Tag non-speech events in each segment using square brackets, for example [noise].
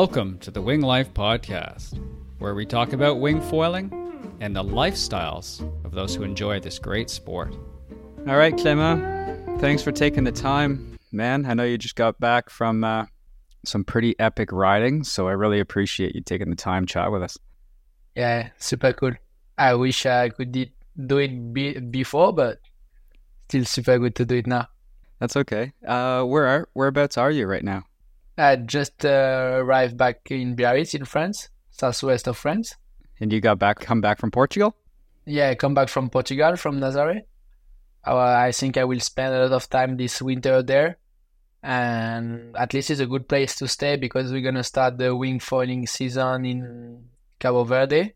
Welcome to the Wing Life Podcast, where we talk about wing foiling and the lifestyles of those who enjoy this great sport. All right, Clément, thanks for taking the time, man. I know you just got back from uh, some pretty epic riding, so I really appreciate you taking the time to chat with us. Yeah, super cool. I wish I could do it be- before, but still super good to do it now. That's okay. Uh, where are whereabouts are you right now? I just uh, arrived back in Biarritz in France, southwest of France. And you got back, come back from Portugal? Yeah, I come back from Portugal, from Nazaré. Uh, I think I will spend a lot of time this winter there, and at least it's a good place to stay because we're gonna start the wing foiling season in Cabo Verde,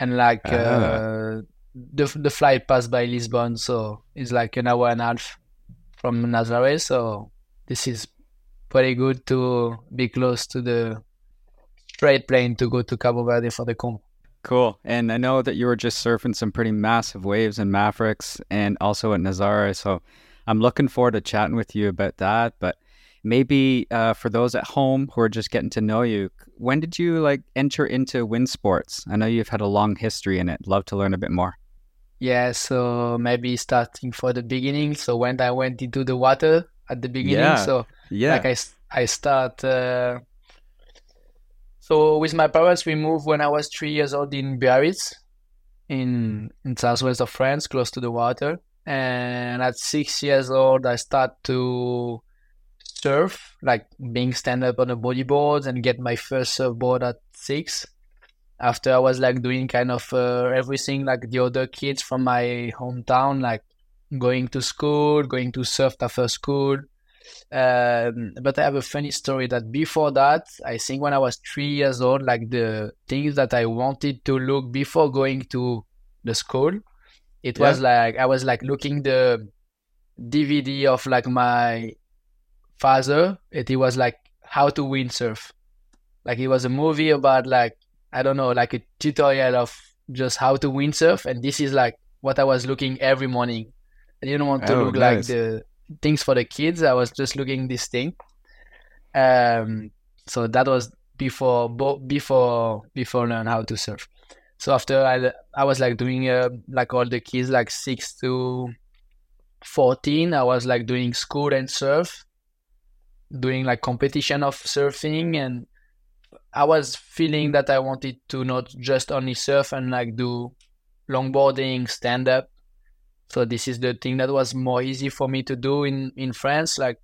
and like uh, uh, the the flight passed by Lisbon, so it's like an hour and a half from Nazaré. So this is pretty good to be close to the straight plane to go to Cabo Verde for the comp. Cool. And I know that you were just surfing some pretty massive waves in Mavericks and also at Nazaré. So I'm looking forward to chatting with you about that. But maybe uh, for those at home who are just getting to know you, when did you like enter into wind sports? I know you've had a long history in it. Love to learn a bit more. Yeah, so maybe starting for the beginning. So when I went into the water at the beginning, yeah. so yeah. Like I, I start. Uh, so with my parents, we moved when I was three years old in Biarritz, in in southwest of France, close to the water. And at six years old, I start to surf, like being stand up on the bodyboards and get my first surfboard at six. After I was like doing kind of uh, everything like the other kids from my hometown, like going to school, going to surf after school, um, but I have a funny story that before that, I think when I was three years old, like the things that I wanted to look before going to the school, it yeah. was like I was like looking the DVD of like my father. It, it was like how to windsurf. Like it was a movie about like I don't know, like a tutorial of just how to windsurf, and this is like what I was looking every morning. I didn't want to oh, look nice. like the things for the kids. I was just looking this thing. Um, so that was before before before learn how to surf. So after I I was like doing uh, like all the kids like six to fourteen. I was like doing school and surf, doing like competition of surfing, and I was feeling that I wanted to not just only surf and like do longboarding, stand up, so this is the thing that was more easy for me to do in in France, like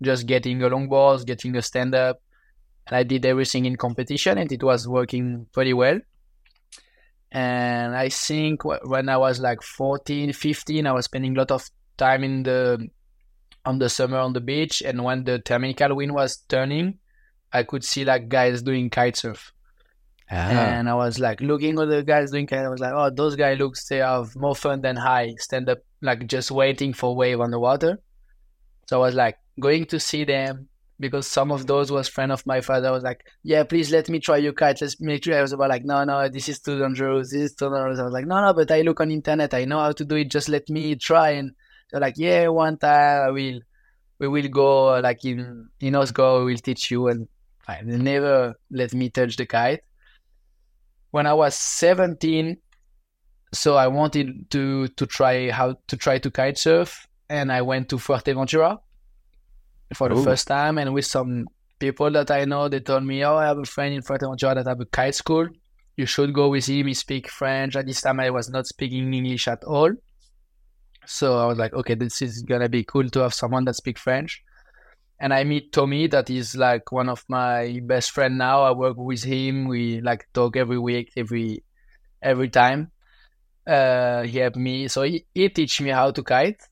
just getting a longboard, getting a stand up, and I did everything in competition, and it was working pretty well. And I think when I was like 14, 15, I was spending a lot of time in the on the summer on the beach, and when the terminal wind was turning, I could see like guys doing kite Ah. And I was like looking at the guys doing kind. I was like, oh, those guys looks they have more fun than I stand up like just waiting for wave on the water. So I was like going to see them because some of those was friend of my father. I was like, yeah, please let me try your kite. Let's make sure. I was about like, no, no, this is too dangerous. This is too dangerous. I was like, no, no, but I look on internet. I know how to do it. Just let me try. And they're like, yeah, one time I will, we will go like in in Osgo. We will teach you. And they never let me touch the kite when I was 17, so I wanted to to try how to try to kite surf, and I went to Fuerteventura for the Ooh. first time, and with some people that I know, they told me, "Oh, I have a friend in Fuerteventura that have a kite school. You should go with him. He speak French." At this time, I was not speaking English at all, so I was like, "Okay, this is gonna be cool to have someone that speak French." And I meet Tommy, that is like one of my best friend now. I work with him. We like talk every week, every every time. Uh, he helped me, so he, he teach me how to kite,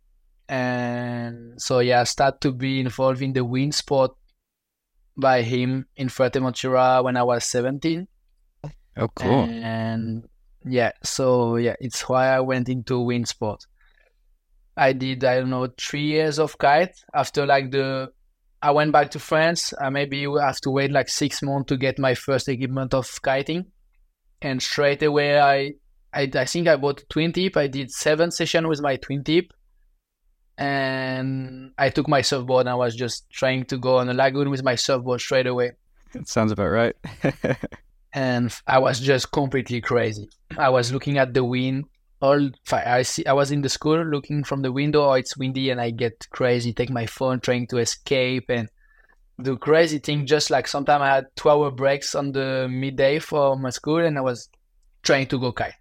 and so yeah, I start to be involved in the wind sport by him in Fuerteventura when I was seventeen. Oh, cool! And yeah, so yeah, it's why I went into wind sport. I did I don't know three years of kite after like the I went back to France. I maybe have to wait like six months to get my first equipment of kiting, and straight away I, I, I think I bought a twin tip. I did seven session with my twin tip, and I took my surfboard. and I was just trying to go on a lagoon with my surfboard straight away. it sounds about right. [laughs] and I was just completely crazy. I was looking at the wind. All I see, I was in the school looking from the window. Oh, it's windy, and I get crazy. Take my phone, trying to escape, and do crazy thing. Just like sometimes I had two-hour breaks on the midday for my school, and I was trying to go kite.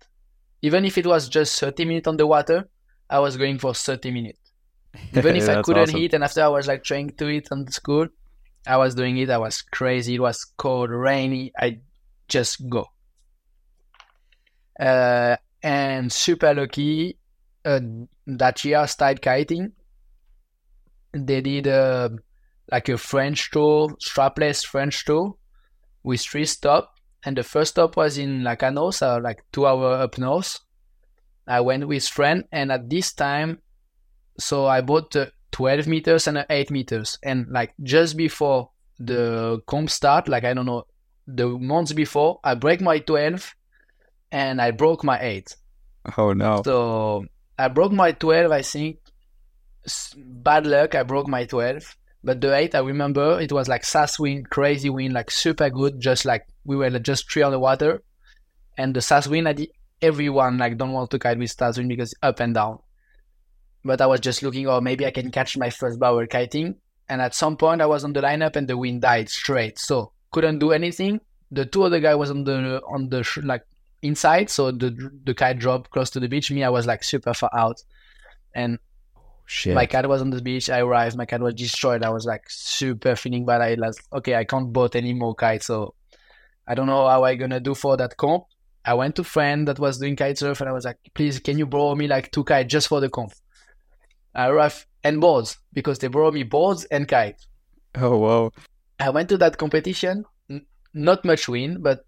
Even if it was just thirty minutes on the water, I was going for thirty minutes. [laughs] Even if I couldn't awesome. hit, and after I was like trying to hit on the school, I was doing it. I was crazy. It was cold, rainy. I just go. Uh, and super lucky uh, that year started kiting. They did uh, like a French tour, strapless French tour with three stops. And the first stop was in Lacanau, so like two hour up north. I went with friend, and at this time, so I bought uh, 12 meters and 8 meters. And like just before the comp start, like I don't know, the months before, I break my 12 and I broke my 8. Oh no. So I broke my 12, I think. Bad luck, I broke my 12. But the 8, I remember it was like SAS wind, crazy wind, like super good, just like we were just three on the water. And the SAS wind, I did, everyone like don't want to kite with SAS wind because up and down. But I was just looking, oh, maybe I can catch my first bower kiting. And at some point, I was on the lineup and the wind died straight. So couldn't do anything. The two other guy was on the on the like inside, so the the kite dropped close to the beach. Me, I was like super far out, and Shit. my cat was on the beach. I arrived, my cat was destroyed. I was like super feeling bad. I was okay, I can't boat anymore kite, so I don't know how I gonna do for that comp. I went to friend that was doing kite surf, and I was like, please, can you borrow me like two kites just for the comp? I arrived and boards because they borrow me boards and kite. Oh wow! I went to that competition, n- not much win, but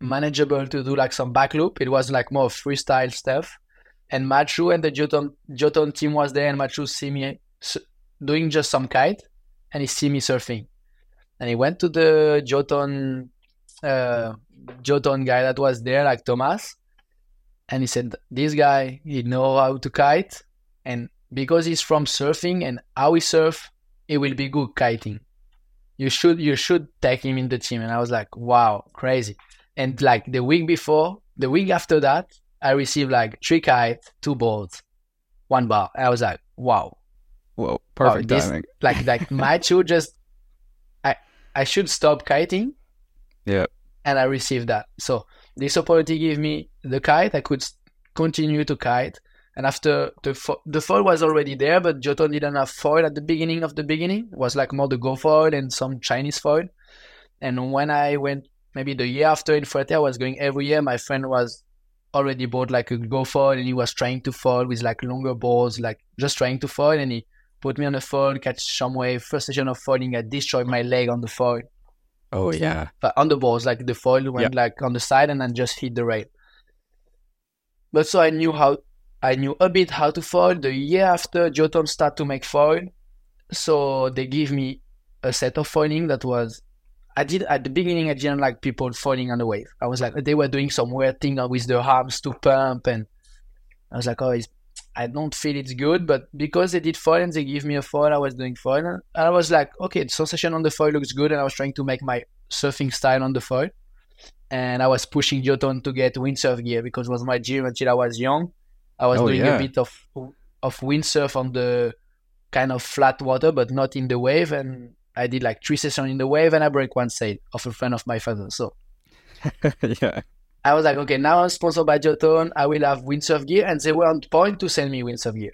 manageable to do like some back loop. It was like more freestyle stuff. And Machu and the Duotone, Duotone team was there, and Machu see me doing just some kite, and he see me surfing. And he went to the Duotone, uh, guy that was there, like Thomas, and he said, "This guy, he know how to kite, and because he's from surfing and how he surf, he will be good kiting." you should you should take him in the team and i was like wow crazy and like the week before the week after that i received like three kites two balls one bar. I was like wow. Whoa perfect wow, this, timing. like like [laughs] my two just i i should stop kiting. Yeah. And i received that. So this opportunity gave me the kite. I could continue to kite. And after the fo- the foil was already there, but Duotone didn't have foil at the beginning of the beginning. It was like more the Go foil and some Chinese foil. And when I went, maybe the year after in Fuerte, I was going every year. My friend was already bought like a Go foil, and he was trying to foil with like longer balls, like just trying to foil. And he put me on the foil, catch some wave. First session of foiling, I destroyed my leg on the foil. Oh yeah, but on the balls, like the foil went like on the side and then just hit the rail. But so I knew how I knew a bit how to foil. The year after, Duotone started to make foil, so they give me a set of foiling that was. I did at the beginning. I didn't like people falling on the wave. I was like, they were doing some weird thing with their arms to pump, and I was like, oh, I don't feel it's good. But because they did foil and they give me a foil, I was doing foil, and I was like, okay, the sensation on the foil looks good, and I was trying to make my surfing style on the foil, and I was pushing Duotone to get windsurf gear because it was my dream until I was young I was oh, doing yeah. a bit of of windsurf on the kind of flat water, but not in the wave. And I did like three sessions in the wave, and I break one sail of a friend of my father. So [laughs] yeah, I was like, okay, now I'm sponsored by Duotone. I will have windsurf gear, and they were on point to send me windsurf gear.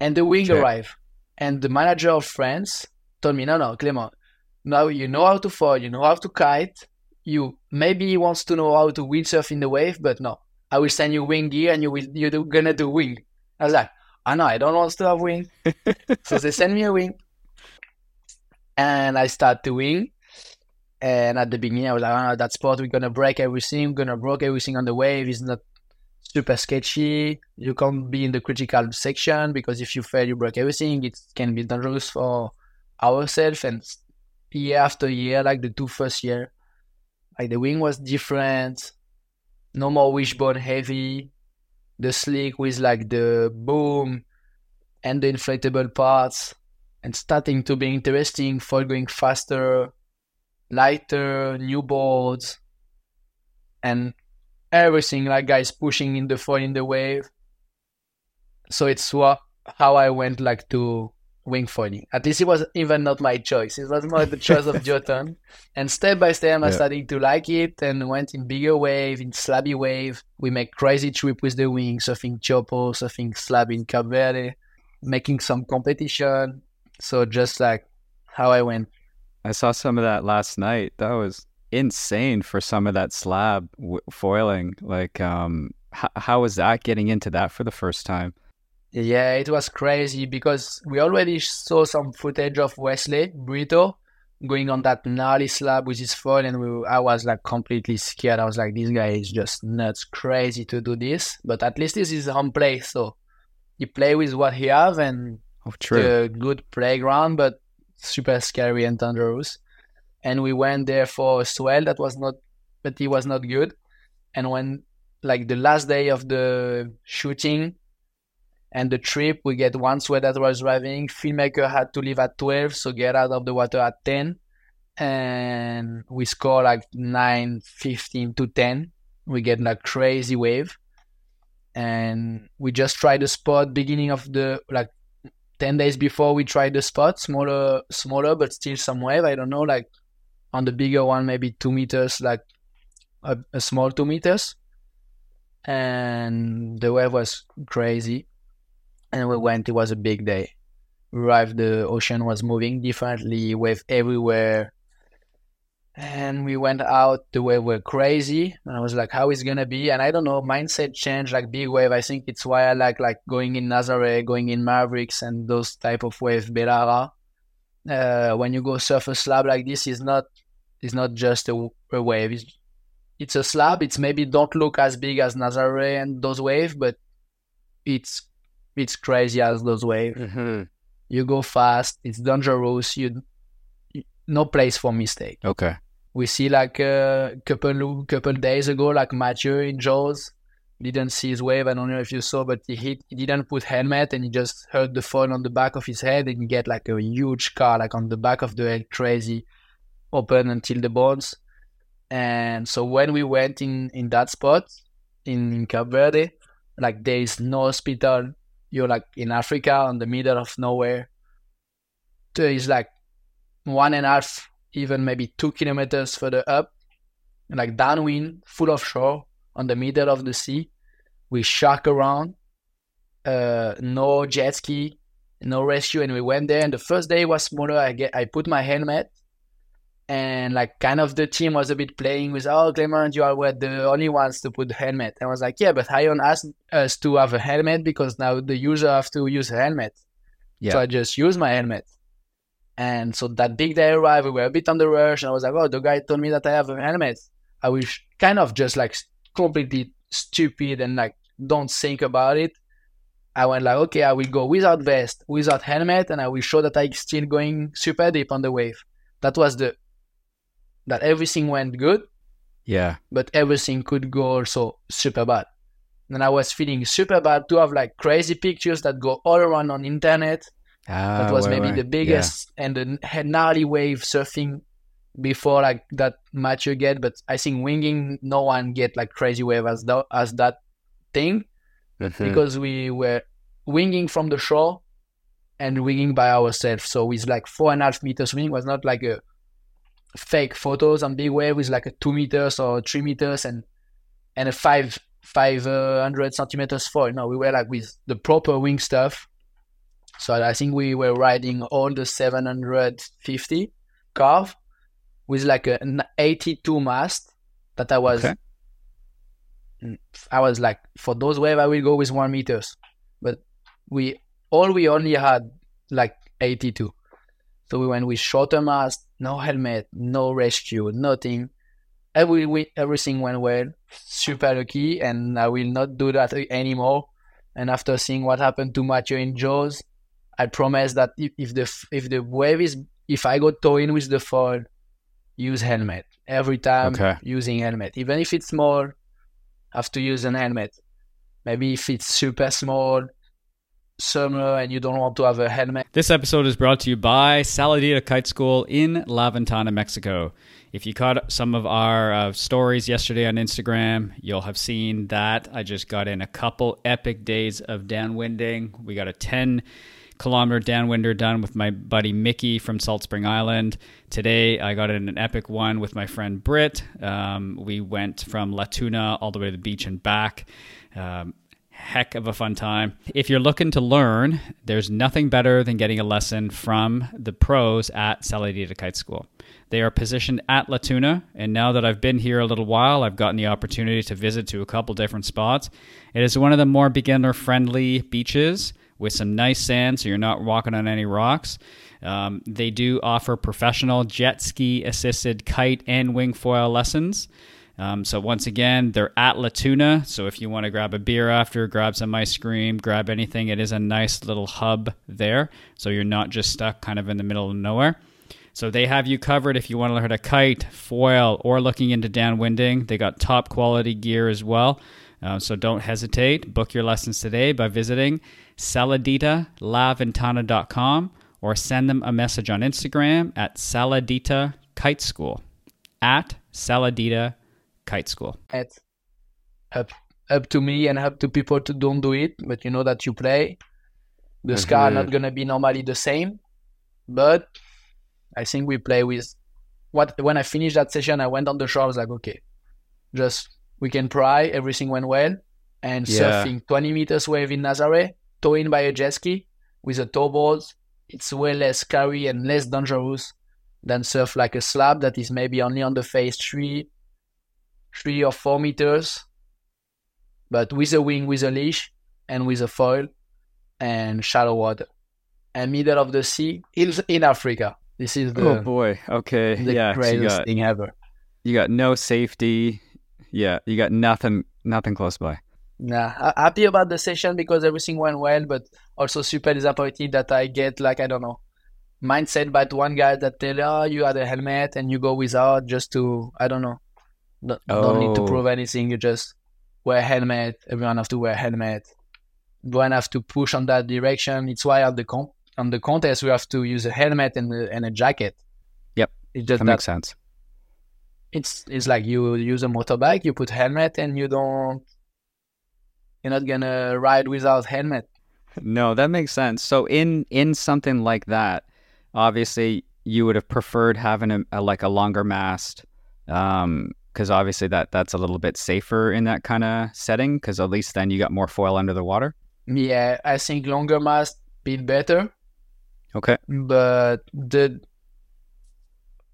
And the wing arrived, and the manager of France told me, no, no, Clément, now you know how to fall, you know how to kite. You maybe he wants to know how to windsurf in the wave, but no, I will send you wing gear and you will you're gonna do wing. I was like, ah, I oh, know I don't want to have wing. [laughs] so they send me a wing. And I start to wing. And at the beginning I was like, oh, that spot we're gonna break everything, we're gonna break everything on the wave. It's not super sketchy. You can't be in the critical section because if you fail you break everything. It can be dangerous for ourselves and year after year, like the two first year, like the wing was different no more wishbone heavy, the slick with like the boom and the inflatable parts, and starting to be interesting for going faster. lighter, new boards, and everything like guys pushing in the foil in the wave. So it's what how I went like to wing foiling. At least it was even not my choice. It was more the choice of [laughs] Duotone. And step by step, I Yeah. started to like it and went in bigger wave, in slabby wave. We make crazy trip with the wing, surfing Chopo, surfing slab in Verde, making some competition. So just like how I went. I saw some of that last night. That was insane for some of that slab w- foiling. Like, um, h- how was that getting into that for the first time? Yeah, it was crazy because we already saw some footage of Wesley Brito going on that gnarly slab with his foil, and we, I was like completely scared. I was like, this guy is just nuts, crazy to do this. But at least this is home play, so he play with what he have and Oh, true. a good playground, but super scary and dangerous. And we went there for a swell that was not, but it was not good. And when like the last day of the shooting and the trip, we get one swell that was driving. Filmmaker had to leave at twelve, so get out of the water at ten, and we score like nine fifteen to ten. We get like crazy wave, and we just tried the spot beginning of the like 10 days before we tried the spot smaller smaller but still some wave i don't know like on the bigger one maybe two meters like a, a small two meters. And the wave was crazy. And we went it was a big day. Arrived the ocean was moving differently wave everywhere and we went out the wave were crazy. And i was like how is gonna be? And i don't know mindset change like big wave. I think it's why i like like going in nazare going in mavericks and those type of wave Belharra. Uh, when you go surf a slab like this is not it's not just a, a wave. It's, it's a slab. It's maybe don't look as big as nazare and those wave but it's it's crazy as those wave. Mm-hmm. you go fast. It's dangerous. You no place for mistake Okay. we see like a couple couple days ago, like Mathieu in Jaws didn't see his wave. I don't know if you saw, but he hit. He didn't put helmet, and he just hurt the phone on the back of his head, and get like a huge car, like on the back of the head, crazy, open until the bones. And so when we went in in that spot in in Cape Verde, like there is no hospital. You're like in Africa, on the middle of nowhere. There is like one and a half, even maybe two kilometers further up, like downwind, full of shore, on the middle of the sea. We shark around, uh, no jet ski, no rescue, and we went there. And the first day was smaller. I get, I put my helmet, and like kind of the team was a bit playing with, oh Clement, you are were the only ones to put the helmet. And I was like, yeah, but Ion asked us to have a helmet because now the user have to use a helmet. Yeah. So I just use my helmet. And so that big day arrived, we were a bit on the rush, and I was like, oh, the guy told me that I have a helmet. I was kind of just like completely stupid and like don't think about it. I went like, okay, I will go without vest, without helmet, and I will show that I'm still going super deep on the wave. That was the that everything went good, Yeah. but everything could go also super bad. And I was feeling super bad to have like crazy pictures that go all around on internet Ah, that was ouais, maybe ouais. the biggest and the gnarly wave surfing before like that match you get but I think winging no one get like crazy wave as that as that thing Mm-hmm. because we were winging from the shore and winging by ourselves so with like four and a half meters wing was not like a fake photos on big wave with like a two meters or three meters and and a five five uh, hundred centimeters foil no we were like with the proper wing stuff so I think we were riding all the 750 carve with like an 82 mast that I was Okay. I was like for those wave I will go with one meters. But we all we only had like 82 so we went with shorter mast no helmet no rescue nothing. Every, we, everything went well super lucky and I will not do that anymore. And after seeing what happened to Mathieu in Jaws I promise that if, if the if the wave is if I go toe in with the foil, use helmet every time. Okay. Using helmet, even if it's small, have to use an helmet. Maybe if it's super small, summer and you don't want to have a helmet. This episode is brought to you by Saladita Kite School in La Ventana, Mexico. If you caught some of our uh, stories yesterday on Instagram, you'll have seen that I just got in a couple epic days of downwinding. We got a 10 kilometer downwinder done with my buddy Mickey from Salt Spring Island. Today, I got in an epic one with my friend Britt. Um, we went from Latuna all the way to the beach and back. Um, heck of a fun time. If you're looking to learn, there's nothing better than getting a lesson from the pros at Saladita Kite School. They are positioned at Latuna, and now that I've been here a little while, I've gotten the opportunity to visit to a couple different spots. It is one of the more beginner friendly beaches with some nice sand, so you're not walking on any rocks. Um, they do offer professional jet ski assisted kite and wing foil lessons. Um, so once again, they're at Latuna. So if you want to grab a beer after, grab some ice cream, grab anything, it is a nice little hub there. So you're not just stuck kind of in the middle of nowhere. So they have you covered if you want to learn to kite, foil, or looking into downwinding. They got top quality gear as well. Uh, so don't hesitate. Book your lessons today by visiting saladitalaventana.com or send them a message on Instagram at saladita kite school at saladita kite school. It's up, up to me and up to people to don't do it, but you know that you play. The mm-hmm. sky not gonna be normally the same, but I think we play with what when I finished that session, I went on the shore. I was like, okay, just we can try. Everything went well. And yeah. surfing 20 meters wave in Nazare, towing by a jet ski with a towboard, it's way less scary and less dangerous than surf like a slab that is maybe only on the face three, three or four meters, but with a wing, with a leash, and with a foil, and shallow water, and middle of the sea in Africa. This is the oh boy, okay, the yeah, greatest got, thing ever. You got no safety. Yeah, you got nothing, nothing close by. Nah, happy about the session because everything went well, but also super disappointed that I get like I don't know mindset by one guy that tell oh you had a helmet and you go without just to I don't know don't, oh. don't need to oh. prove anything. You just wear a helmet. Everyone have to wear a helmet. Don't have to push on that direction. It's why at the comp on the contest we have to use a helmet and a, and a jacket. Yep, it just that, makes sense. It's it's like you use a motorbike, you put helmet, and you don't. You're not gonna ride without helmet. No, that makes sense. So in in something like that, obviously you would have preferred having a, a like a longer mast, um, because obviously that that's a little bit safer in that kind of setting. Because at least then you got more foil under the water. Yeah, I think longer mast bit better Okay. But the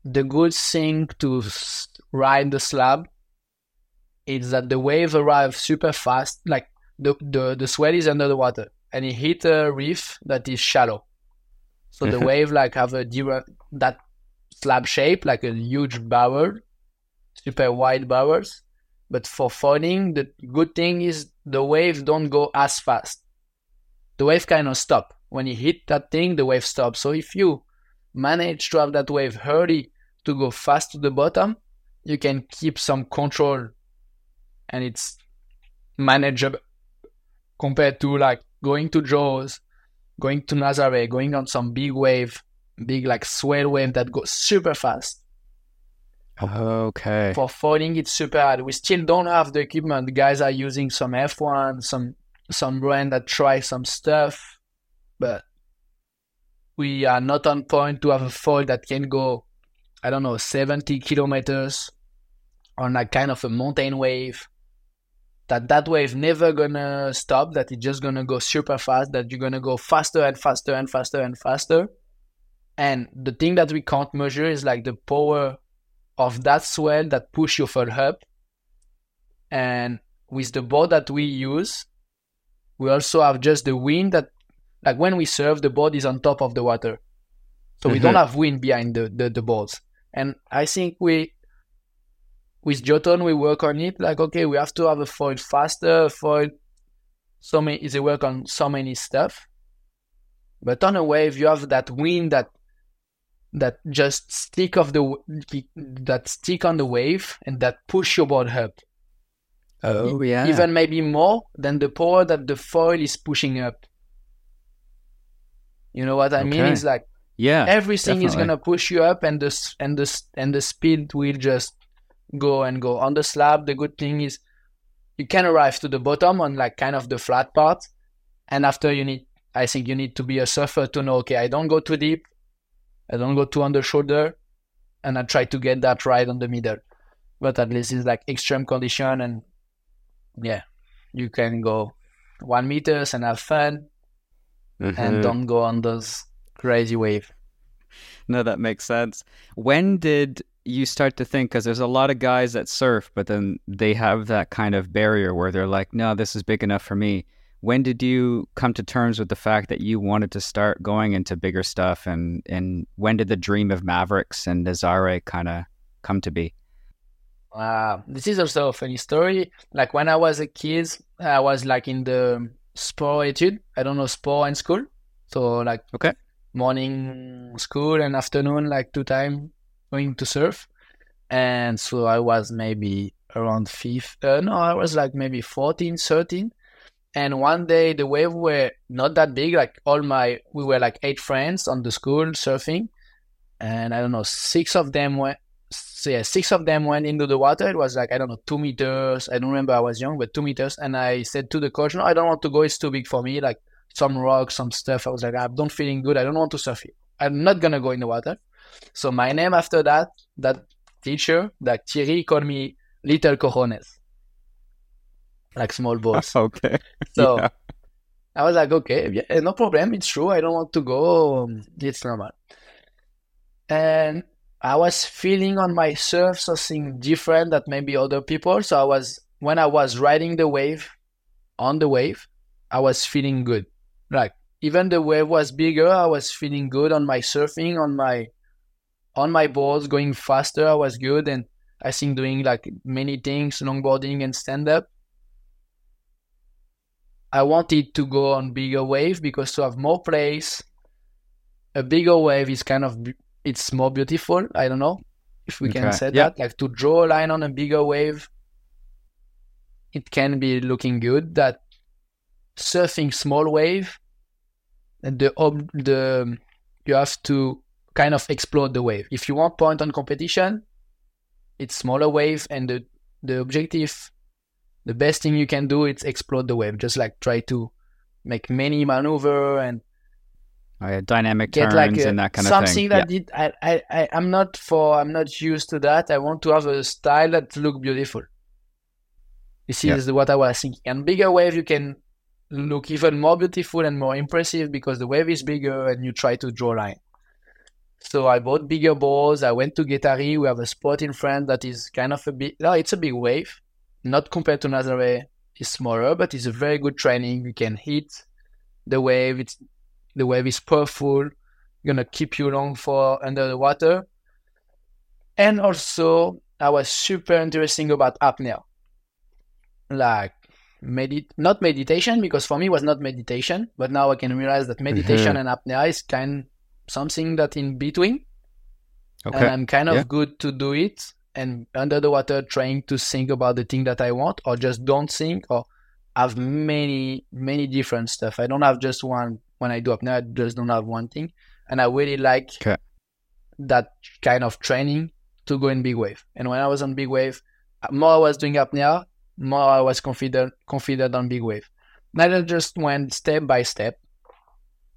the good thing to ride the slab is that the wave arrives super fast. Like the, the, the swell is under the water and it hit a reef that is shallow. So the [laughs] wave like have a that slab shape, like a huge barrel, super wide barrels. But for foiling, the good thing is the wave don't go as fast. The wave kind of stop when you hit that thing, the wave stops. So if you manage to have that wave hurry to go fast to the bottom, you can keep some control and it's manageable compared to like going to Jaws, going to Nazare, going on some big wave, big like swell wave that goes super fast. Okay. For foiling, it's super hard. We still don't have the equipment. The guys are using some F-One, some some brand that try some stuff but we are not on point to have a foil that can go, I don't know, 70 kilometers on a kind of a mountain wave. That that wave never gonna stop. That it's just gonna go super fast. That you're gonna go faster and faster and faster and faster. And the thing that we can't measure is like the power of that swell that push your foil up. And with the board that we use, we also have just the wind that like when we serve the board is on top of the water. So we don't mm-hmm. have wind behind the, the, the boards. And I think we, with Duotone, we work on it. Like, okay, we have to have a foil faster, foil. So many, is a work on so many stuff. But on a wave, you have that wind that that just stick of the that stick on the wave and that push your board up. Oh yeah. Even maybe more than the power that the foil is pushing up. You know what I mean? It's like Yeah. everything is gonna push you up, and the and the and the speed will just go and go. On the slab, the good thing is you can arrive to the bottom on like kind of the flat part, and after you need, I think you need to be a surfer to know. Okay, I don't go too deep, I don't go too on the shoulder, and I try to get that right on the middle. But at least it's like extreme condition, and yeah, you can go one meters and have fun, and Mhm. don't go on those crazy wave. No, that makes sense. When did you start to think? Because there's a lot of guys that surf, but then they have that kind of barrier where they're like, no, this is big enough for me. When did you come to terms with the fact that you wanted to start going into bigger stuff? And, and when did the dream of Mavericks and Nazare kind of come to be? Uh, this is also a funny story. Like when I was a kid, I was like in the sport etude. I don't know sport in school. So like Okay. Morning school and afternoon like two time going to surf. And so I was maybe around fifth. Uh, no, I was like maybe 14, 13. And one day the wave were not that big. Like all my, we were like eight friends on the school surfing. And I don't know, six of them went, so yeah, six of them went into the water. It was like, I don't know, two meters. I don't remember, I was young, but two meters. And I said to the coach, no, I don't want to go. It's too big for me. Like some rocks, some stuff. I was like, I'm not feeling good. I don't want to surf here. I'm not going to go in the water. So my name after that, that teacher, that Thierry called me Little Cojones. Like small balls. [laughs] okay. So Yeah. I was like, okay, yeah, eh, no problem. It's true. I don't want to go. It's normal. And I was feeling on my surf something different that maybe other people. So I was, when I was riding the wave, on the wave, I was feeling good. Like even the wave was bigger, I was feeling good on my surfing, on my, on my boards, going faster. I was good. And I think doing like many things, longboarding and stand up. I wanted to go on bigger wave because to have more place, a bigger wave is kind of it's more beautiful. I don't know if we can say Yeah. that. Like to draw a line on a bigger wave, it can be looking good. That surfing small wave, and the the you have to kind of explode the wave. If you want point on competition, it's smaller wave, and the the objective the best thing you can do is explode the wave. Just like try to make many maneuver and Oh, yeah, dynamic get turns like a- and that kind of thing. something thing. that did, I, I, I I'm not for I'm not used to that. I want to have a style that look beautiful. This Yeah. is what I was thinking. And bigger wave you can look even more beautiful and more impressive because the wave is bigger and you try to draw line. So I bought bigger balls. I went to Guéthary. We have a spot in France that is kind of a big no, it's a big wave. Not compared to Nazare, it's smaller, but it's a very good training. You can hit the wave. It's the wave is powerful, gonna keep you long for under the water. And also, I was super interesting about apnea, like medit not meditation because for me it was not meditation, but now I can realize that meditation mm-hmm. and apnea is kind something that in between, Okay. and I'm kind of Yeah. good to do it. And under the water, trying to think about the thing that I want, or just don't think, or have many many different stuff. I don't have just one when I do apnea. I just don't have one thing, and I really like Okay. that kind of training to go in big wave. And when I was on big wave, uh, more I was doing apnea, more I was confident confident on big wave. And I just went step by step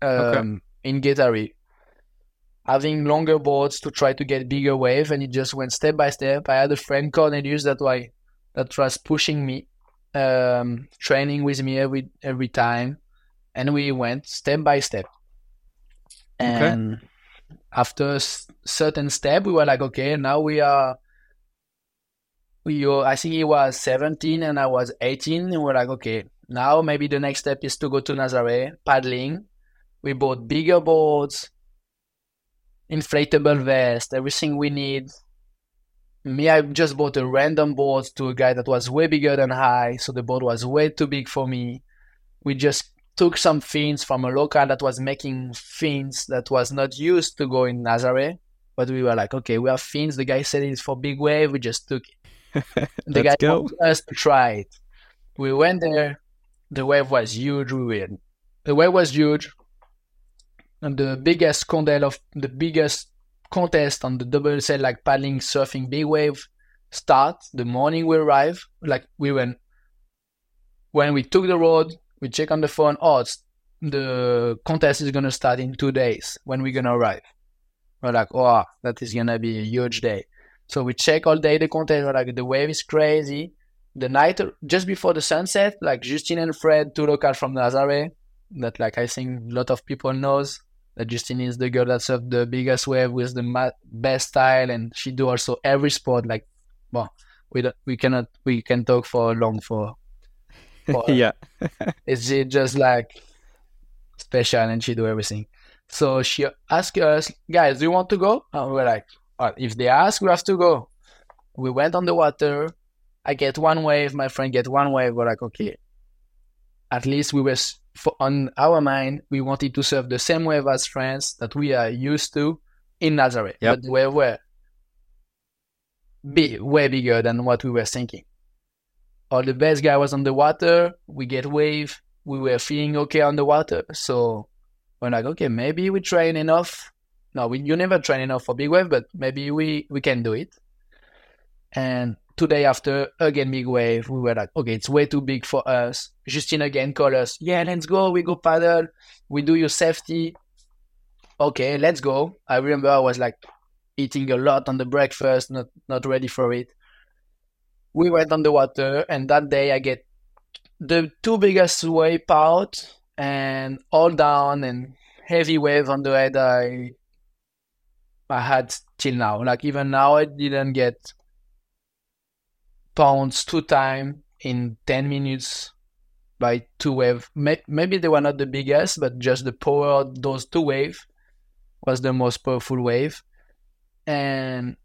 um, in Guéthary, having longer boards to try to get bigger wave, and it just went step by step. I had a friend Cornelius that way that was pushing me, um, training with me every every time, and we went step by step. Okay. And after a certain step, we were like, okay, now we are. Were- I think he was 17 and I was 18, and we're like, okay, now maybe the next step is to go to Nazare paddling. We bought bigger boards, inflatable vest, everything we need. Me, I just bought a random board to a guy that was way bigger than I, so the board was way too big for me. We just took some fins from a local that was making fins that was not used to go in Nazare. But we were like, okay, we have fins. The guy said it's for big wave. We just took it. The guy go. wanted us to try it. We went there. The wave was huge. We were, the wave was huge. and the biggest contest of the biggest contest on the double sail like paddling, surfing, big wave start the morning we arrive. Like we went when we took the road, we check on the phone. Oh, it's, the contest is gonna start in two days. When we're gonna arrive? We're like, oh, that is gonna be a huge day. So we check all day the container, like, the wave is crazy. The night just before the sunset, like Justine and Fred, two locals from Nazare, that like I think a lot of people knows that Justine is the girl that surfed the biggest wave with the ma- best style, and she do also every sport. Like, well, we don't, we cannot we can talk for long for. for [laughs] yeah, [laughs] it's just like special, and she do everything. So she asked us, guys, do you want to go? And we're like, if they ask, we have to go. We went on the water. I get one wave, my friend get one wave. We're like, okay. At least we were for, on our mind, we wanted to surf the same wave as friends that we are used to in Nazaré. Yep. But the wave were big, way bigger than what we were thinking. All the best guy was on the water. We get wave. We were feeling okay on the water. So we're like, okay, maybe we train enough. No, we, you never train enough for big wave, but maybe we, we can do it. And two day after, again, big wave, we were like, okay, it's way too big for us. Justine again called us, yeah, let's go. We go paddle. We do your safety. Okay, let's go. I remember I was like eating a lot on the breakfast, not, not ready for it. We went on the water, and that day I get the two biggest wave out and all down and heavy wave on the head I I had till now. Like even now I didn't get pounds two time in 10 minutes by two wave. Maybe they were not the biggest, but just the power those two wave was the most powerful wave. And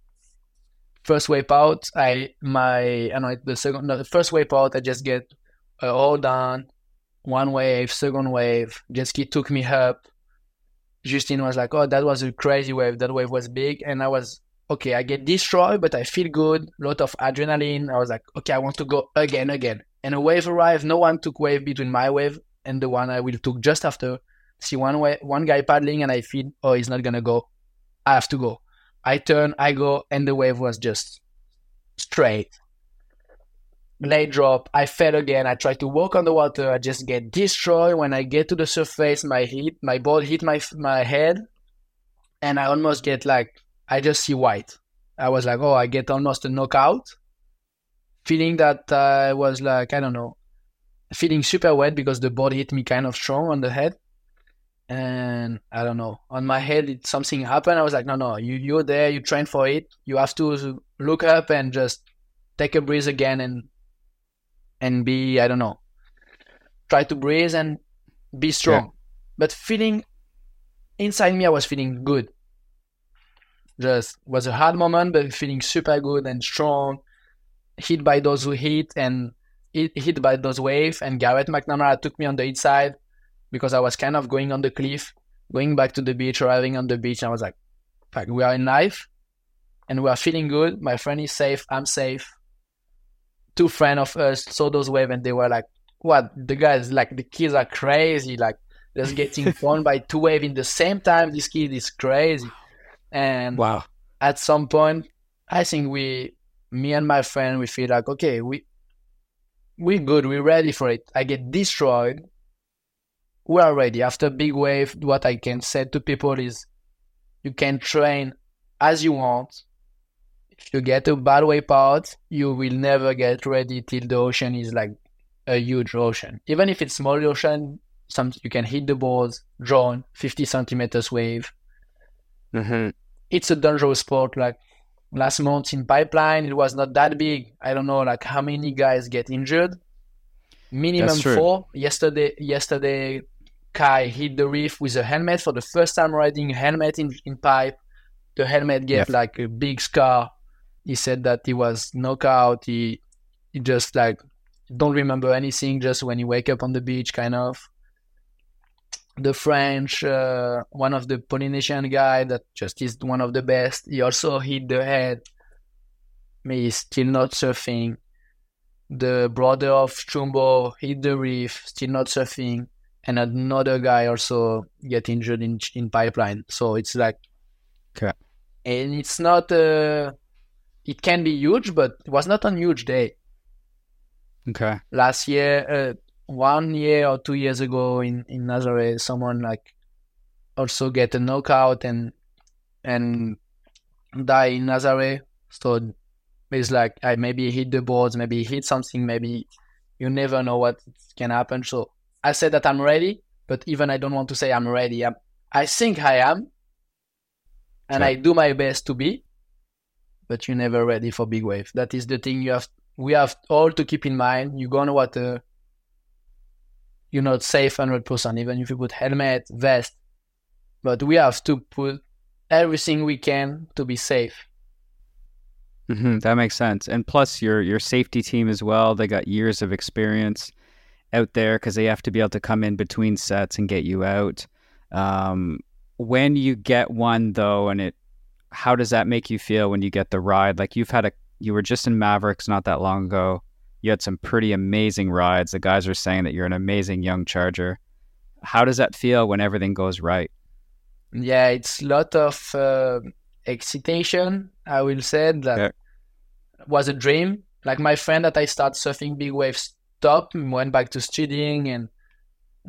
first wave out, I my uh, I know the second no, the first wave out I just get uh, a hold down, one wave, second wave. Jet ski took me up. Justine was like, "Oh, that was a crazy wave. That wave was big," and I was okay, I get destroyed, but I feel good. A lot of adrenaline. I was like, okay, I want to go again, again. And a wave arrived. No one took wave between my wave and the one I will took just after. See one way, one guy paddling, and I feel, oh, he's not gonna go. I have to go. I turn, I go, and the wave was just straight. Late drop. I fell again. I try to walk on the water. I just get destroyed. When I get to the surface, my hit, my ball hit my my head, and I almost get like I just see white. I was like, oh, I get almost a knockout. Feeling that I was like, I don't know, feeling super wet because the board hit me kind of strong on the head. And I don't know, on my head, it, something happened. I was like, no, no, you, you're there, you train for it. You have to look up and just take a breeze again and and be, I don't know, try to breathe and be strong. Yeah. But feeling inside me, I was feeling good just was a hard moment, but feeling super good and strong. Hit by those who hit and hit, hit by those waves. And Garrett McNamara took me on the inside because I was kind of going on the cliff, going back to the beach, arriving on the beach. I was like, fuck, we are in life and we are feeling good. My friend is safe. I'm safe. Two friends of us saw those waves and they were like, what? The guys, like, the kids are crazy. Like, just getting [laughs] thrown by two waves in the same time. This kid is crazy. And wow, at some point, I think we, me and my friend, we feel like okay, we we're good, we're ready for it. I get destroyed. We are ready. After big wave, what I can say to people is, you can train as you want. If you get a bad wave part, you will never get ready till the ocean is like a huge ocean. Even if it's small ocean, some you can hit the boards, drawn 50 centimeters wave, Mm-hmm. It's a dangerous sport. Like last month in pipeline, it was not that big. I don't know like how many guys get injured. Minimum four. Yesterday, yesterday, Kai hit the reef with a helmet for the first time riding helmet in, in pipe. The helmet gave like a big scar. He said that he was knockout. He, he just like don't remember anything. Just when he wake up on the beach, kind of the French, uh, one of the Polynesian guy that just is one of the best. He also hit the head. He's still not surfing. The brother of Chumbo hit the reef, still not surfing. and another guy also get injured in in pipeline. So it's like, okay, and it's not. Uh, it can be huge, but it was not a huge day. Okay. Last year, uh, one year or two years ago in in Nazaré, someone like also get a knockout and and die in Nazaré. So it's like I maybe hit the boards, maybe hit something, maybe you never know what can happen. So I said that I'm ready, but even I don't want to say I'm ready. I'm, I think I am, and I do my best to be, but you're never ready for big wave. That is the thing you have. We have all to keep in mind. You go on water, you're not safe hundred percent, even if you put helmet, vest. But we have to put everything we can to be safe. Mm-hmm, that makes sense. And plus, your your safety team as well. They got years of experience out there because they have to be able to come in between sets and get you out. Um, when you get one though, and it, how does that make you feel when you get the ride? Like you've had a, you were just in Mavericks not that long ago. You had some pretty amazing rides. The guys are saying that you're an amazing young charger. How does that feel when everything goes right? Yeah, it's a lot of uh, excitation. I will say that yeah. was a dream. Like my friend that I started surfing big waves stopped, went back to studying and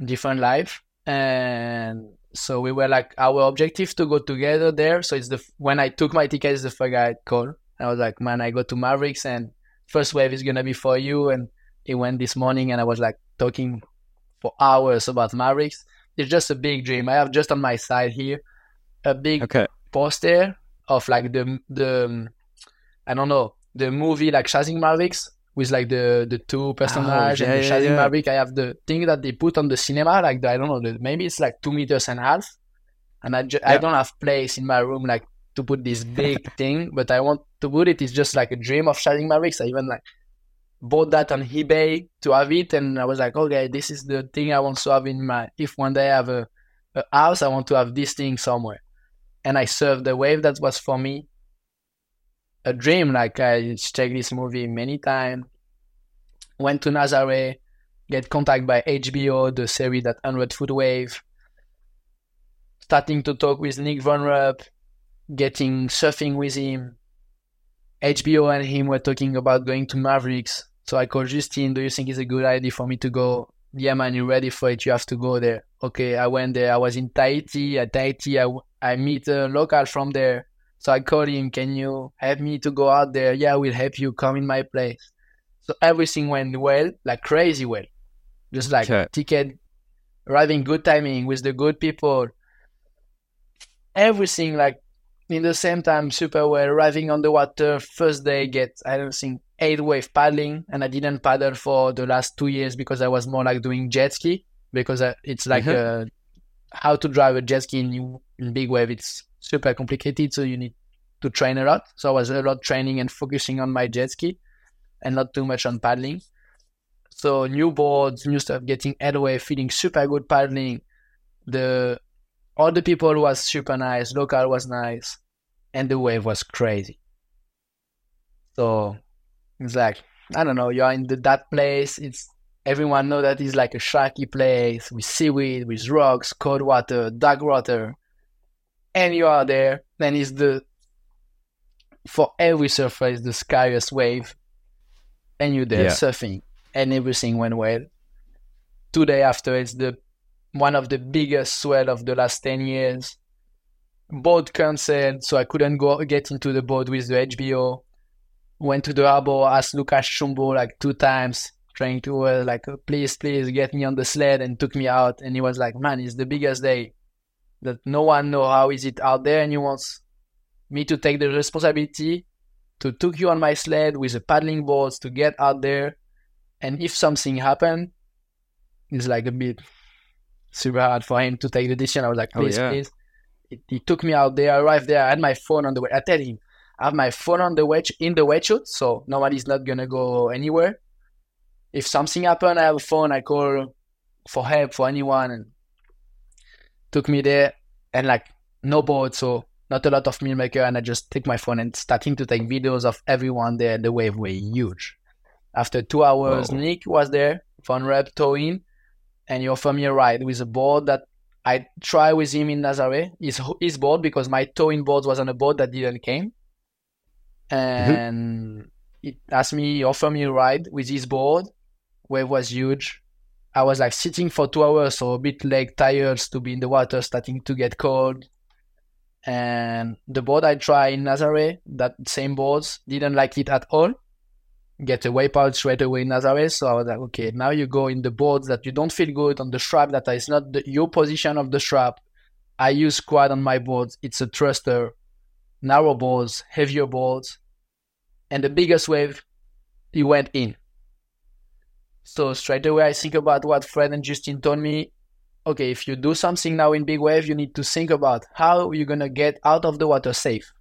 different life, and so we were like our objective to go together there. So it's the when I took my ticket, it's the first guy I called. I was like, man, I go to Mavericks and first wave is gonna be for you. And he went this morning, and I was like talking for hours about Mavericks. It's just a big dream. I have just on my side here a big okay. poster of like the the I don't know the movie like Chasing Mavericks with like the the two personages oh, yeah, and the Chasing yeah. Maverick. I have the thing that they put on the cinema like the, I don't know the, maybe it's like two meters and a half, and I ju-. I don't have place in my room like to put this big [laughs] thing, but I want to put it. It's just like a dream of Chasing Mavericks. I even like bought that on eBay to have it, and I was like, okay, this is the thing I want to have in my. If one day I have a, a house, I want to have this thing somewhere and I surfed the wave. That was for me a dream. Like I checked this movie many times. Went to Nazaré, get contact by HBO, the series that 100 Foot Wave. Starting to talk with Nic von Rupp, getting surfing with him. HBO and him were talking about going to Mavericks. So I called Justine, do you think it's a good idea for me to go? Yeah, man, you're ready for it. You have to go there. Okay, I went there. I was in Tahiti. At Tahiti, I, I meet a local from there. So I called him, can you help me to go out there? Yeah, I will help you. Come in my place. So everything went well, like crazy well. Just like okay. ticket, arriving good timing with the good people. Everything like in the same time super well. Arriving on the water, first day get, I don't think, eight wave paddling. And I didn't paddle for the last two years because I was more like doing jet ski because uh, it's like mm-hmm. Uh, how to drive a jet ski in, in big wave. It's super complicated, so you need to train a lot. So I was a lot training and focusing on my jet ski, and not too much on paddling. So new boards, new stuff, getting headway, feeling super good paddling. The all the people was super nice, local was nice, and the wave was crazy. So it's like I don't know, you're in the, that place. It's everyone know that it's like a sharky place with seaweed, with rocks, cold water, dark water, and you are there. Then it's the for every surfer is the scariest wave, and you're there yeah. surfing, and everything went well. Two day after, it's the one of the biggest swell of the last ten years. Boat cancelled, so I couldn't go get into the boat with the HBO. Went to the harbor, asked Lucas Chumbo like two times trying to uh, like please please get me on the sled and took me out. And he was like man it's the biggest day that no one know how is it out there. And he wants me to take the responsibility to took you on my sled with the paddling boards to get out there. And if something happened it's like a bit super hard for him to take the decision. I was like oh, please oh, yeah. please. He took me out there I arrived there. I had my phone on the way. I tell him I have my phone on the wedge in the wetsuit, so nobody's not gonna go anywhere if something happened, I have a phone. I call for help for anyone, and took me there. And like no boat, so not a lot of meal maker, and I just take my phone and starting to take videos of everyone there. The wave were huge. After two hours, Whoa. Nick was there, Von Rupp towing, and he offered me a ride with a board that I try with him in Nazaré. His his board because my towing board was on a board that didn't came, and mm-hmm. he asked me, he offered me a ride with his board. Wave was huge. I was like sitting for two hours, so a bit like tired to be in the water, starting to get cold. And the board I tried in Nazaré, that same boards, didn't like it at all get a wipeout straight away in Nazaré. So I was like, okay, now you go in the boards that you don't feel good on the strap that is not the, your position of the strap. I use quad on my boards. It's a thruster, narrow boards, heavier boards. And the biggest wave, he went in. So straight away, I think about what Fred and Justine told me. Okay, if you do something now in big wave, you need to think about how you're gonna get out of the water safe.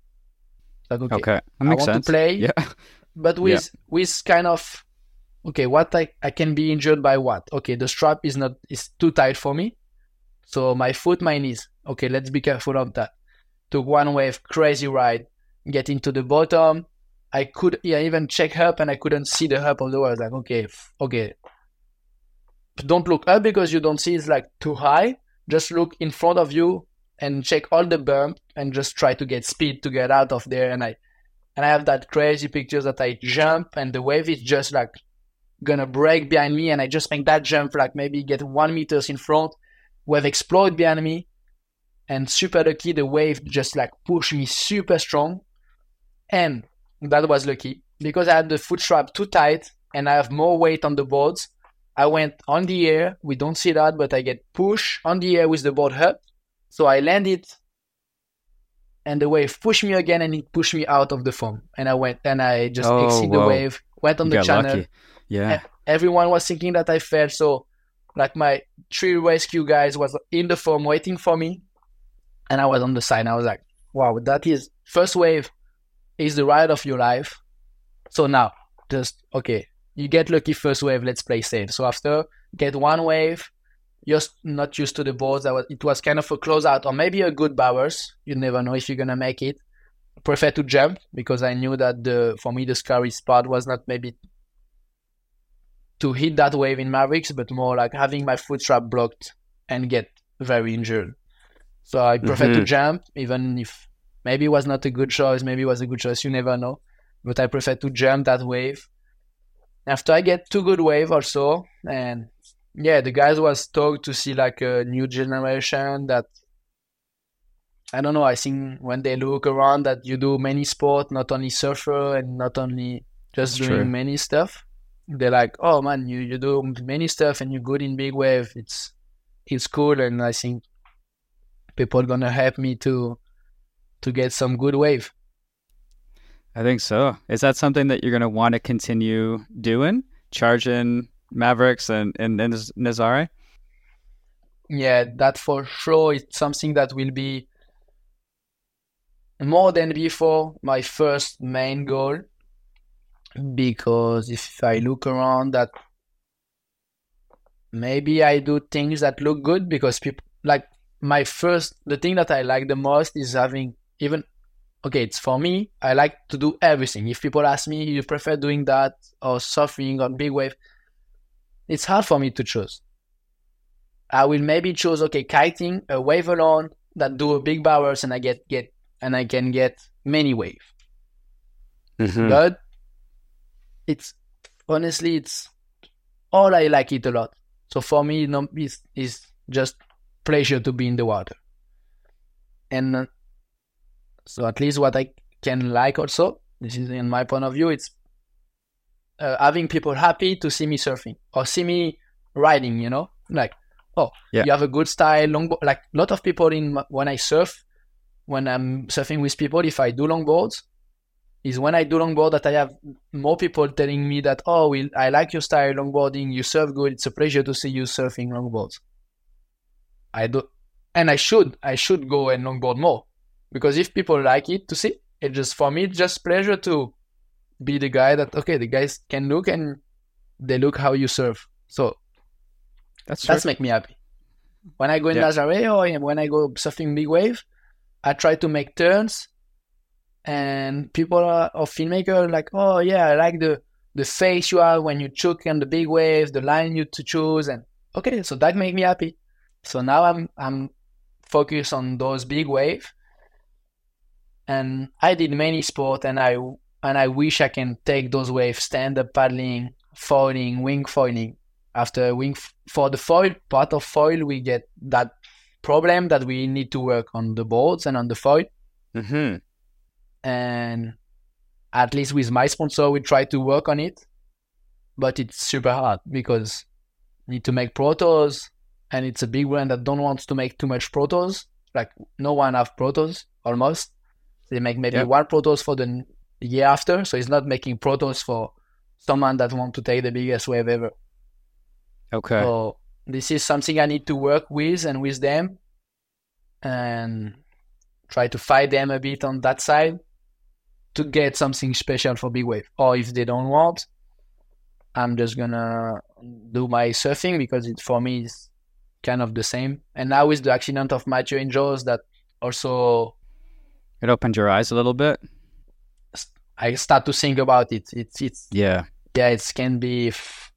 Like, okay, okay. I want sense. to play. Yeah [laughs] but with yeah. with kind of okay what I, I can be injured by what okay the strap is not is too tight for me so my foot my knees okay let's be careful of that took one wave crazy ride get into the bottom i could yeah even check up and i couldn't see the up of the water like okay okay. Don't look up because you don't see it's like too high. Just look in front of you and check all the bump and just try to get speed to get out of there. And i and I have that crazy picture that I jump and the wave is just like gonna break behind me and I just make that jump like maybe get one meters in front, wave explode behind me, and super lucky the wave just like pushed me super strong, and that was lucky because I had the foot strap too tight and I have more weight on the boards. I went on the air. We don't see that, but I get pushed on the air with the board up. So I landed and the wave pushed me again and it pushed me out of the foam and i went and i just oh, exit the wave went on you the channel lucky. yeah everyone was thinking that i fell so like my three rescue guys was in the foam waiting for me and i was on the side i was like wow that is first wave is the ride of your life so now just okay you get lucky first wave let's play safe so after get one wave just not used to the boards. That was, it was kind of a closeout or maybe a good bowers. You never know if you're gonna make it. I prefer to jump because I knew that the for me the scary spot was not maybe to hit that wave in Mavericks, but more like having my foot trap blocked and get very injured. So I prefer mm-hmm. to jump, even if maybe it was not a good choice, maybe it was a good choice. You never know. But I prefer to jump that wave. After I get two good wave or so, and yeah, the guys was stoked to see like a new generation that I don't know. I think when they look around that you do many sport, not only surfer and not only just That's doing true. many stuff, they're like, oh man, you, you do many stuff and you're good in big wave. It's it's cool, and I think people gonna help me to to get some good wave. I think so. Is that something that you're gonna want to continue doing? Charging Mavericks and and, and Nazaré? Yeah, that for sure is something that will be more than before my first main goal. Because if I look around, that maybe I do things that look good because people like my first the thing that I like the most is having even okay, it's for me, I like to do everything. If people ask me you prefer doing that or surfing on big wave, it's hard for me to choose. I will maybe choose okay kiting, a wave alone that do a big bowers and I get get and I can get many wave. Mm-hmm. But it's honestly it's all I like it a lot. So for me, no, it's, it's just pleasure to be in the water. And uh, so at least what I can like also, this is in my point of view, it's uh, having people happy to see me surfing or see me riding, you know, like, oh, yeah. you have a good style, longboard. Like a lot of people in when I surf, when I'm surfing with people, if I do longboards, is when I do longboard that I have more people telling me that, oh, we, I like your style longboarding, you surf good, it's a pleasure to see you surfing longboards. I do, and I should, I should go and longboard more because if people like it to see, it just for me, it's just pleasure to be the guy that okay, the guys can look and they look how you surf. So that's that's make me happy. When I go in yeah. Nazaré or when I go surfing big wave, I try to make turns, and people are, or filmmaker like, oh yeah, I like the the face you have when you choke on the big waves, the line you to choose, and okay, so that made me happy. So now I'm I'm focused on those big wave. And I did many sport and I and I wish I can take those waves, stand up paddling, foiling, wing foiling. After wing for the foil part of foil, we get that problem that we need to work on the boards and on the foil. Mm-hmm. And at least with my sponsor, we try to work on it, but it's super hard because you need to make protos, and it's a big brand that don't want to make too much protos. Like no one have protos almost. They make maybe Yep. one protos for the year after, so it's not making protos for someone that want to take the biggest wave ever. Okay. So this is something I need to work with and with them, and try to fight them a bit on that side to get something special for big wave. Or if they don't want, I'm just gonna do my surfing because it for me is kind of the same. And now with the accident of Mathieu and Jaws, that also It opened your eyes a little bit. I start to think about it. It's it's Yeah. yeah, it can be. If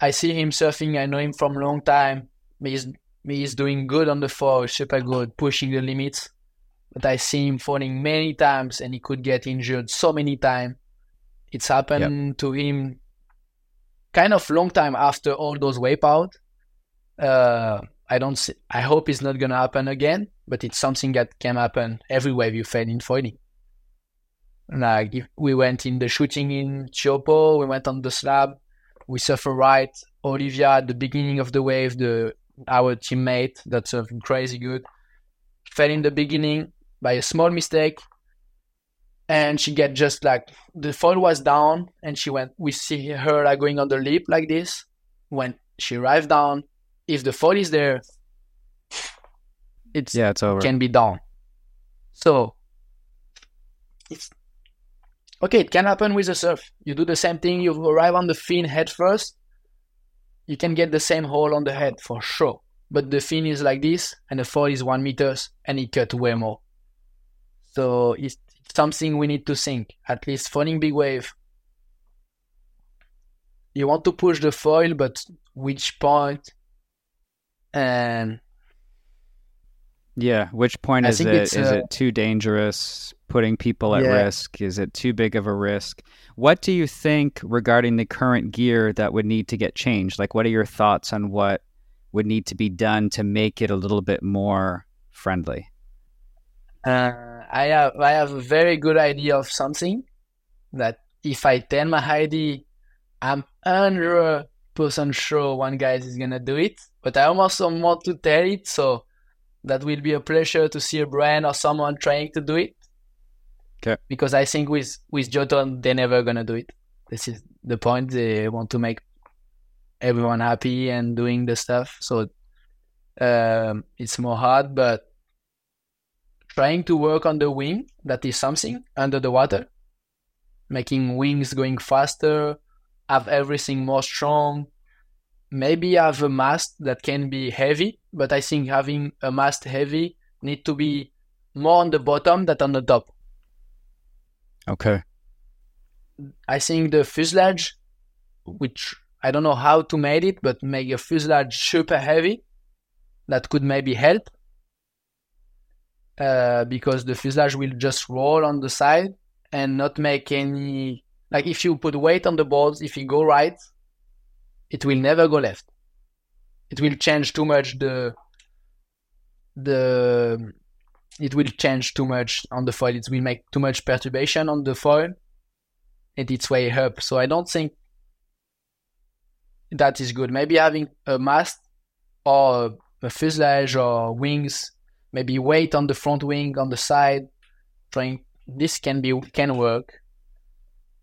I see him surfing. I know him from a long time. He's he's doing good on the fall, super good, pushing the limits. But I see him falling many times, and he could get injured so many times. It's happened to him, kind of long time after all those wipeout. Uh, I don't. See, I hope it's not gonna happen again. But it's something that can happen everywhere you fail in foiling. Like we went in the shooting in Chiopo, we went on the slab, we suffer right. Olivia at the beginning of the wave, the our teammate that's surfing crazy good, fell in the beginning by a small mistake, and she get just like the foil was down, and she went. We see her like going on the lip like this. When she arrived down, if the foil is there, it's Yeah, it's over. can be down. So it's okay. It can happen with the surf. You do the same thing. You arrive on the fin head first. You can get the same hole on the head for sure. But the fin is like this, and the fall is one meters, and it cut way more. So it's something we need to think. At least falling big wave. You want to push the foil, but which point? And Yeah. Which point I is it? it's, uh, it too dangerous? Putting people at Yeah. risk? Is it too big of a risk? What do you think regarding the current gear that would need to get changed? Like, what are your thoughts on what would need to be done to make it a little bit more friendly? Uh, I have I have a very good idea of something that if I tell my ID, I'm hundred percent sure one guy is gonna do it. But I also want to tell it, so that will be a pleasure to see a brand or someone trying to do it. 'Kay. Because I think with with Duotone they're never gonna do it. This is the point. They want to make everyone happy and doing the stuff. So um, it's more hard, but trying to work on the wing that is something under the water making wings going faster have everything more strong maybe have a mast that can be heavy but i think having a mast heavy need to be more on the bottom than on the top Okay. i think the fuselage which i don't know how to make it but make a fuselage super heavy that could maybe help uh, because the fuselage will just roll on the side and not make any like if you put weight on the boards if you go right it will never go left. It will change too much the the it will change too much on the foil. It will make too much perturbation on the foil and its way up. So i don't think that is good. Maybe having a mast or a fuselage or wings maybe weight on the front wing on the side trying this can be can work.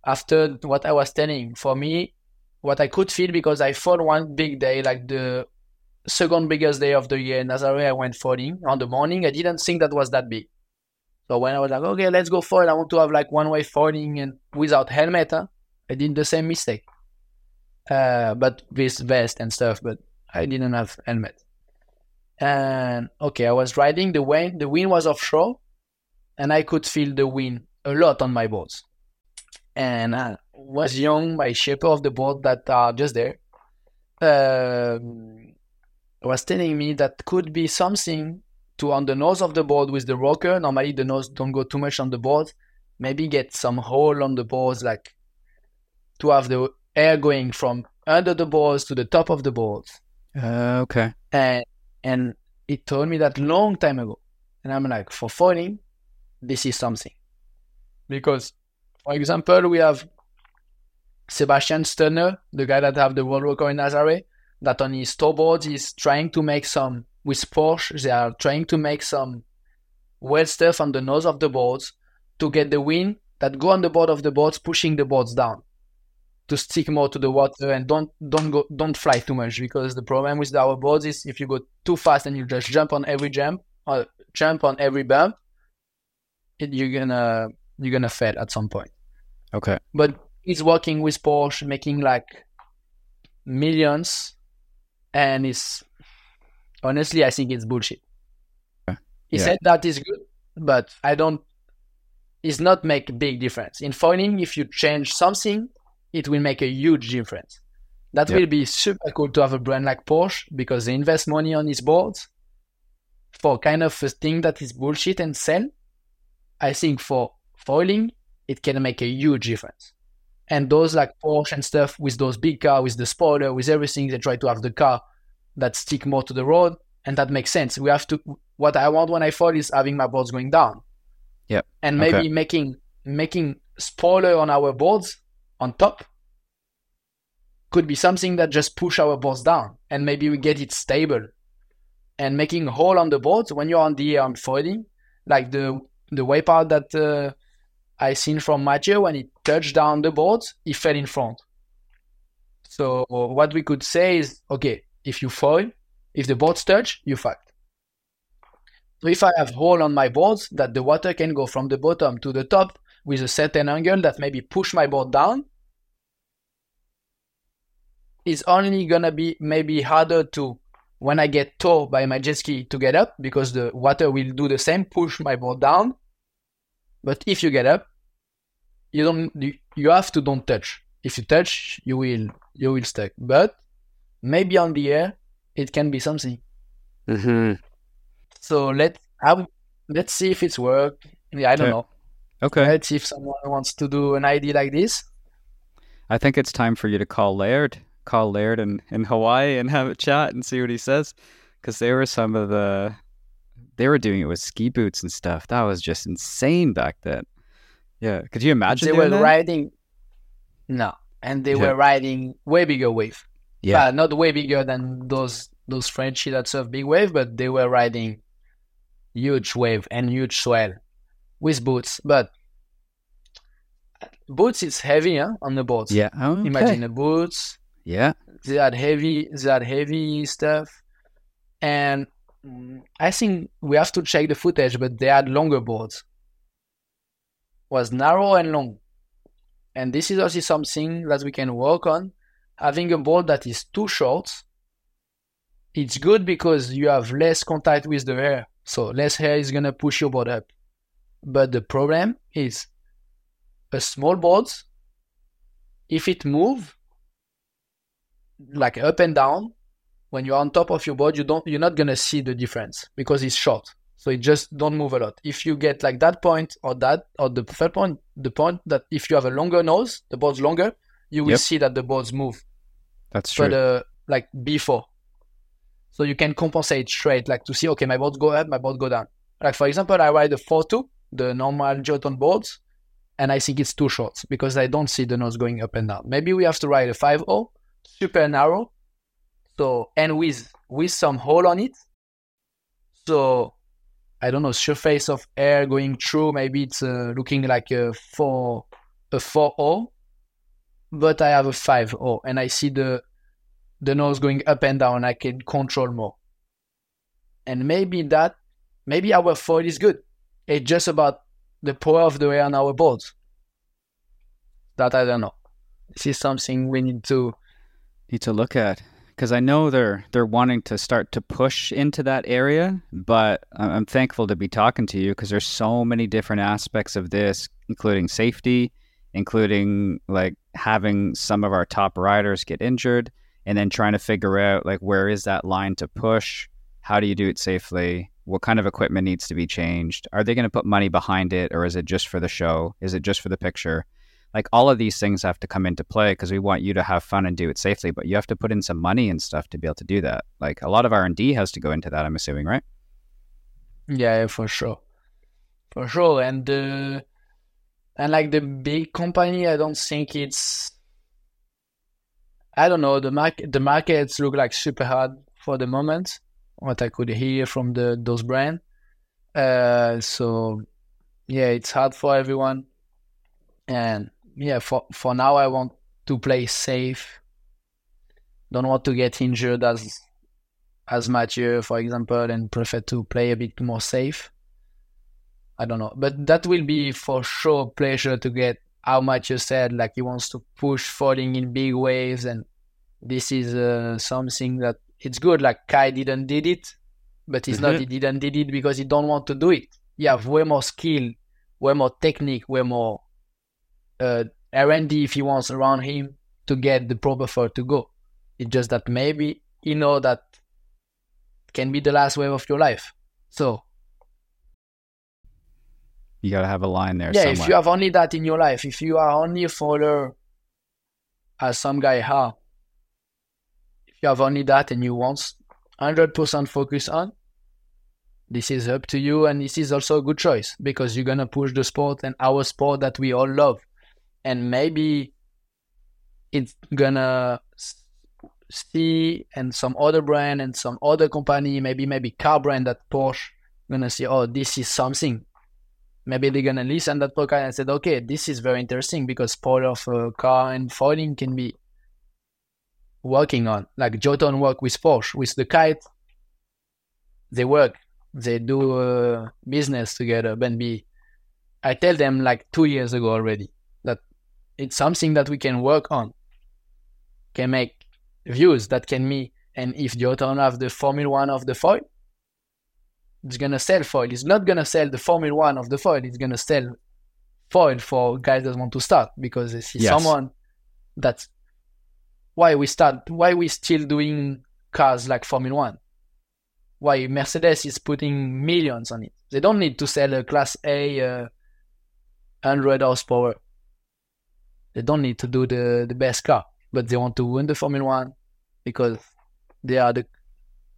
After what i was telling for me what i could feel because i fought one big day like the second biggest day of the year in nazaré i went falling on the morning i didn't think that was that big so when i was like okay let's go for it i want to have like one way falling and without helmet huh? i did the same mistake uh, but with vest and stuff but i didn't have helmet and okay, I was riding the wind. The wind was offshore, and I could feel the wind a lot on my boards. And I was young, my shaper of the board that are just there, um, was telling me that could be something to on the nose of the board with the rocker. Normally the nose don't go too much on the board. Maybe get some hole on the boards, like to have the air going from under the boards to the top of the boards. Uh, okay. And and it told me that long time ago. And I'm like, for foiling, this is something. Because, for example, we have Sebastian Steudtner, the guy that have the world record in Nazaré, that on his boards is trying to make some with Porsche. They are trying to make some well stuff on the nose of the boards to get the wind that go on the board of the boards, pushing the boards down to stick more to the water and don't don't go don't fly too much because the problem with our boards is if you go too fast and you just jump on every jump or jump on every bump, it, you're gonna you're gonna fail at some point. Okay. But he's working with Porsche, making like millions, and it's honestly, I think it's bullshit. He Yeah. said that is good, but I don't. It's not make a big difference in foiling. If you change something, it will make a huge difference. That Yeah. will be super cool to have a brand like Porsche because they invest money on his boards for kind of a thing that is bullshit and sell. I think for foiling, it can make a huge difference. And those like Porsche and stuff with those big car, with the spoiler, with everything, they try to have the car that stick more to the road, and that makes sense. We have to. What I want when I fall is having my boards going down. Yeah. And maybe Okay. making making spoiler on our boards on top could be something that just push our boards down, and maybe we get it stable. And making a hole on the boards when you're on the air on foiling, like the the wipeout that uh, I seen from Mathieu when he touched down the boards, he fell in front. So what we could say is, okay, if you foil, if the boards touch, you fucked. So if I have hole on my boards that the water can go from the bottom to the top with a certain angle that maybe push my board down, it's only gonna be maybe harder to when I get towed by my jet ski to get up because the water will do the same, push my board down. But if you get up, you don't you, you have to don't touch. If you touch, you will you will stuck. But maybe on the air, it can be something. hmm So let I would, let's see if it's work. Yeah, I don't Okay. know. Okay. Let's see if someone wants to do an ID like this. I think it's time for you to call Laird, call Laird in, in Hawaii and have a chat and see what he says. Because they were some of the, they were doing it with ski boots and stuff. That was just insane back then. Yeah. Could you imagine they were that? riding, no, and they Yeah. were riding way bigger wave. Yeah. Uh, not way bigger than those those Frenchies that surf big wave, but they were riding huge wave and huge swell with boots. But boots is heavy, huh, on the boards. Yeah. Okay. Imagine the boots. Yeah. They had heavy, they had heavy stuff, and mm, I think we have to check the footage. But they had longer boards. Was narrow and long, and this is also something that we can work on. Having a board that is too short, it's good because you have less contact with the air, so less air is gonna push your board up. But the problem is a small board. If it move, like up and down when you're on top of your board you don't you're not gonna see the difference because it's short so it just don't move a lot. If you get like that point or that or the third point the point that if you have a longer nose the board's longer you will Yep. see that the boards move. That's true. but uh, like before. So you can compensate straight like to see okay my board go up my board go down. Like for example i ride a 4-2 the normal Duotone boards and i think it's too short because i don't see the nose going up and down. Maybe we have to ride a 5-0 super narrow so and with with some hole on it. So i don't know surface of air going through maybe it's uh, looking like a 4 a 4-0 but i have a 5-0 and i see the the nose going up and down. I can control more. And maybe that maybe our foil is good. It's just about the power of the air on our boards. That i don't know. This is something we need to need to look at because I know they're they're wanting to start to push into that area, but I'm thankful to be talking to you because there's so many different aspects of this, including safety, including like having some of our top riders get injured, and then trying to figure out like where is that line to push? How do you do it safely? What kind of equipment needs to be changed? Are they going to put money behind it or is it just for the show? Is it just for the picture? Like all of these things have to come into play because we want you to have fun and do it safely, but you have to put in some money and stuff to be able to do that. Like a lot of R&D has to go into that, I'm assuming, right? Yeah, for sure. For sure. And uh, and like the big company, I don't think it's I don't know, the market the markets look like super hard for the moment what I could hear from the those brands. Uh, so yeah, it's hard for everyone, and yeah, for for now I want to play safe. Don't want to get injured as as Mathieu, for example, and prefer to play a bit more safe. I don't know, but that will be for sure pleasure to get how Mathieu said, like he wants to push falling in big waves, and this is uh, something that it's good. Like Kai didn't did it, but he's mm-hmm. not. He didn't did it because he don't want to do it. He have way more skill, way more technique, way more uh, R&D if he wants around him to get the proper foil to go. It's just that maybe you know that can be the last wave of your life. So you gotta have a line there. Yeah, somewhere. if you have only that in your life, if you are only a follower, as some guy have, if you have only that and you want 100% focus on, this is up to you. And this is also a good choice because you're to push the sport and our sport that we all love. And maybe it's to see and some other brand and some other company, maybe, maybe car brand that Porsche to see, oh, this is something. Maybe they're to listen that podcast and said, okay, this is very interesting because part of a car and foiling can be working on. Like Duotone work with Porsche, with the kite. They work, they do uh, business together. But be, I tell them like two years ago already it's something that we can work on, can make views that can me. And if Jotun have the Formula One of the foil, it's gonna sell foil. It's not gonna sell the Formula One of the foil. It's gonna sell foil for guys that want to start because they see yes. someone that's why we start why we still doing cars like Formula One. Why Mercedes is putting millions on it. They don't need to sell a Class A uh, 100 horsepower. They don't need to do the, the best car, but they want to win the Formula One because they are the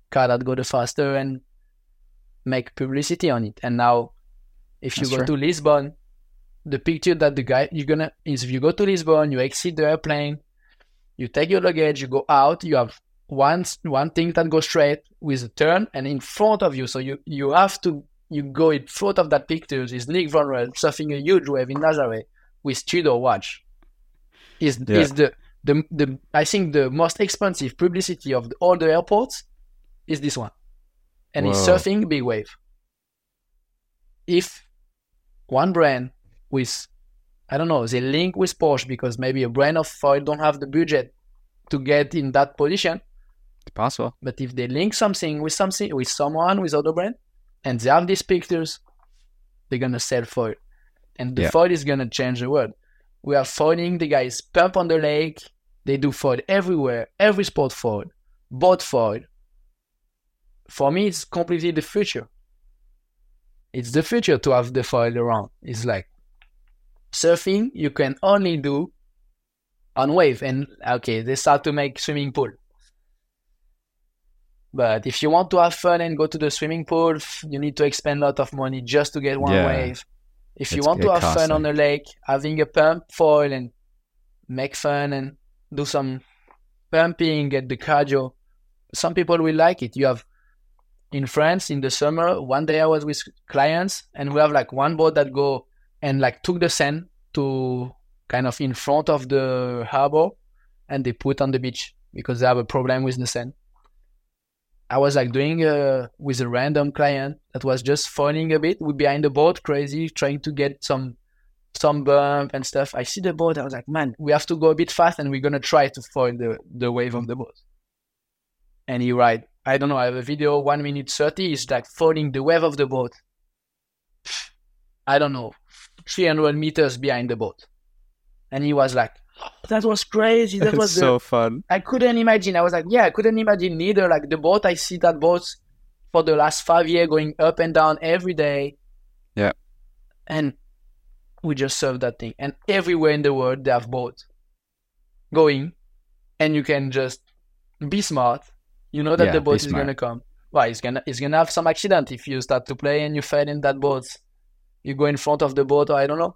car that go the faster and make publicity on it. And now, if you That's go true. to Lisbon, the picture that the guy you're gonna is if you go to Lisbon, you exit the airplane, you take your luggage, you go out, you have one one thing that goes straight with a turn and in front of you. So you you have to you go in front of that picture is Nick Van surfing a huge wave in Nazaré with Tudor watch. Is yeah. is the, the the I think the most expensive publicity of the, all the airports is this one, and Whoa. he's surfing big wave. If one brand with I don't know, they link with Porsche because maybe a brand of foil don't have the budget to get in that position. It's possible. But if they link something with something with someone with other brand and they have these pictures, they're gonna sell foil. And the yeah. foil is gonna change the world. We are foiling the guys pump on the lake, they do foil everywhere, every sport foil, boat foil. For me it's completely the future. It's the future to have the foil around. It's like surfing you can only do on wave and okay they start to make swimming pool but if you want to have fun and go to the swimming pool you need to expend a lot of money just to get one yeah. wave if you want to have costly. fun on the lake having a pump foil and make fun and do some pumping get the cardio some people will like it you have in france in the summer one day i was with clients and we have like one boat that go and like took the sand to kind of in front of the harbor and they put on the beach because they have a problem with the sand. I was like doing uh, with a random client that was just falling a bit. We behind the boat, crazy, trying to get some some bump and stuff. I see the boat. I was like, man, we have to go a bit fast, and we're gonna try to foil the the wave of the boat. And he right, I don't know. I have a video, one minute thirty. He's like foiling the wave of the boat. I don't know, 300 meters behind the boat. And he was like, that was crazy. That was so the, fun. I couldn't imagine. I was like, yeah, I couldn't imagine neither. Like the boat, I see that boat for the last five years going up and down every day. Yeah. And we just surf that thing. And everywhere in the world, they have boats going, and you can just be smart. You know that Yeah, the boat is smart. gonna come. Well, it's gonna it's gonna have some accident if you start to play and you fail in that boat. You go in front of the boat, or I don't know.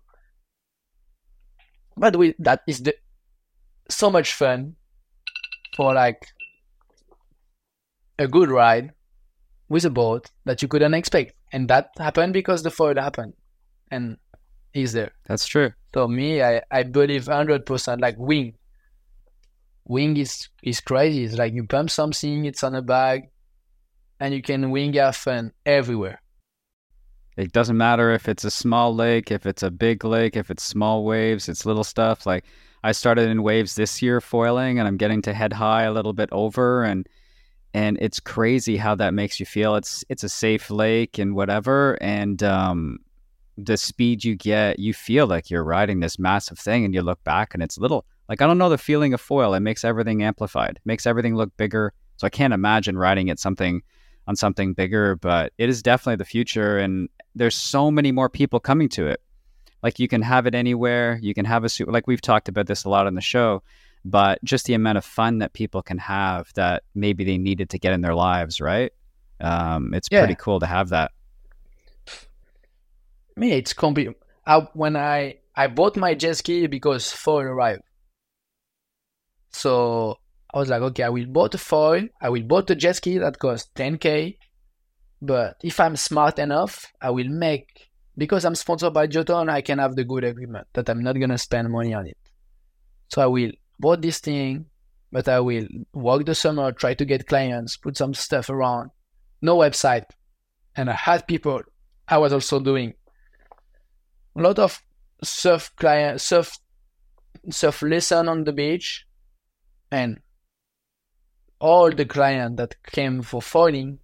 But we that is the so much fun for like a good ride with a boat that you couldn't expect, and that happened because the foil happened, and he's there. That's true. So me, I, I believe hundred percent like wing. Wing is is crazy. It's like you pump something, it's on a bag, and you can wing have fun everywhere. It doesn't matter if it's a small lake, if it's a big lake, if it's small waves, it's little stuff. Like I started in waves this year foiling and I'm getting to head high a little bit over and and it's crazy how that makes you feel. It's it's a safe lake and whatever and um the speed you get, you feel like you're riding this massive thing and you look back and it's little. Like I don't know the feeling of foil. It makes everything amplified. makes everything look bigger. So I can't imagine riding it something on something bigger, but it is definitely the future and there's so many more people coming to it. Like you can have it anywhere. You can have a suit. Like we've talked about this a lot on the show, but just the amount of fun that people can have that maybe they needed to get in their lives, right? Um, it's Yeah. pretty cool to have that. Me, it's complete. I, when I I bought my jet ski because foil arrived. So I was like, okay, I will bought a foil. I will bought a jet ski that costs 10k. But if I'm smart enough, I will make because I'm sponsored by Duotone, I can have the good agreement that I'm not gonna spend money on it. So I will bought this thing, but I will work the summer, try to get clients, put some stuff around. No website. And I had people I was also doing a lot of surf client surf surf lesson on the beach and all the client that came for foiling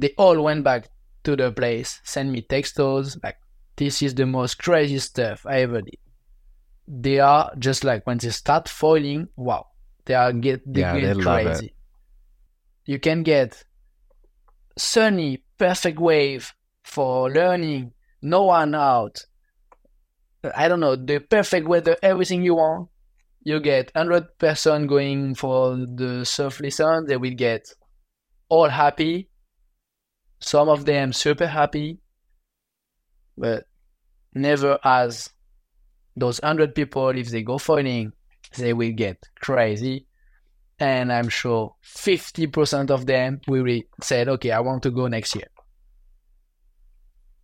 they all went back to the place send me textos like this is the most crazy stuff i ever did they are just like when they start foiling wow they are get they Yeah, get they crazy you can get sunny perfect wave for learning no one out. I don't know, the perfect weather, everything you want. You get 100 person going for the surf lesson, they will get all happy. Some of them super happy, but never as those 100 people, if they go foiling, they will get crazy. And I'm sure 50% of them will said, okay, I want to go next year.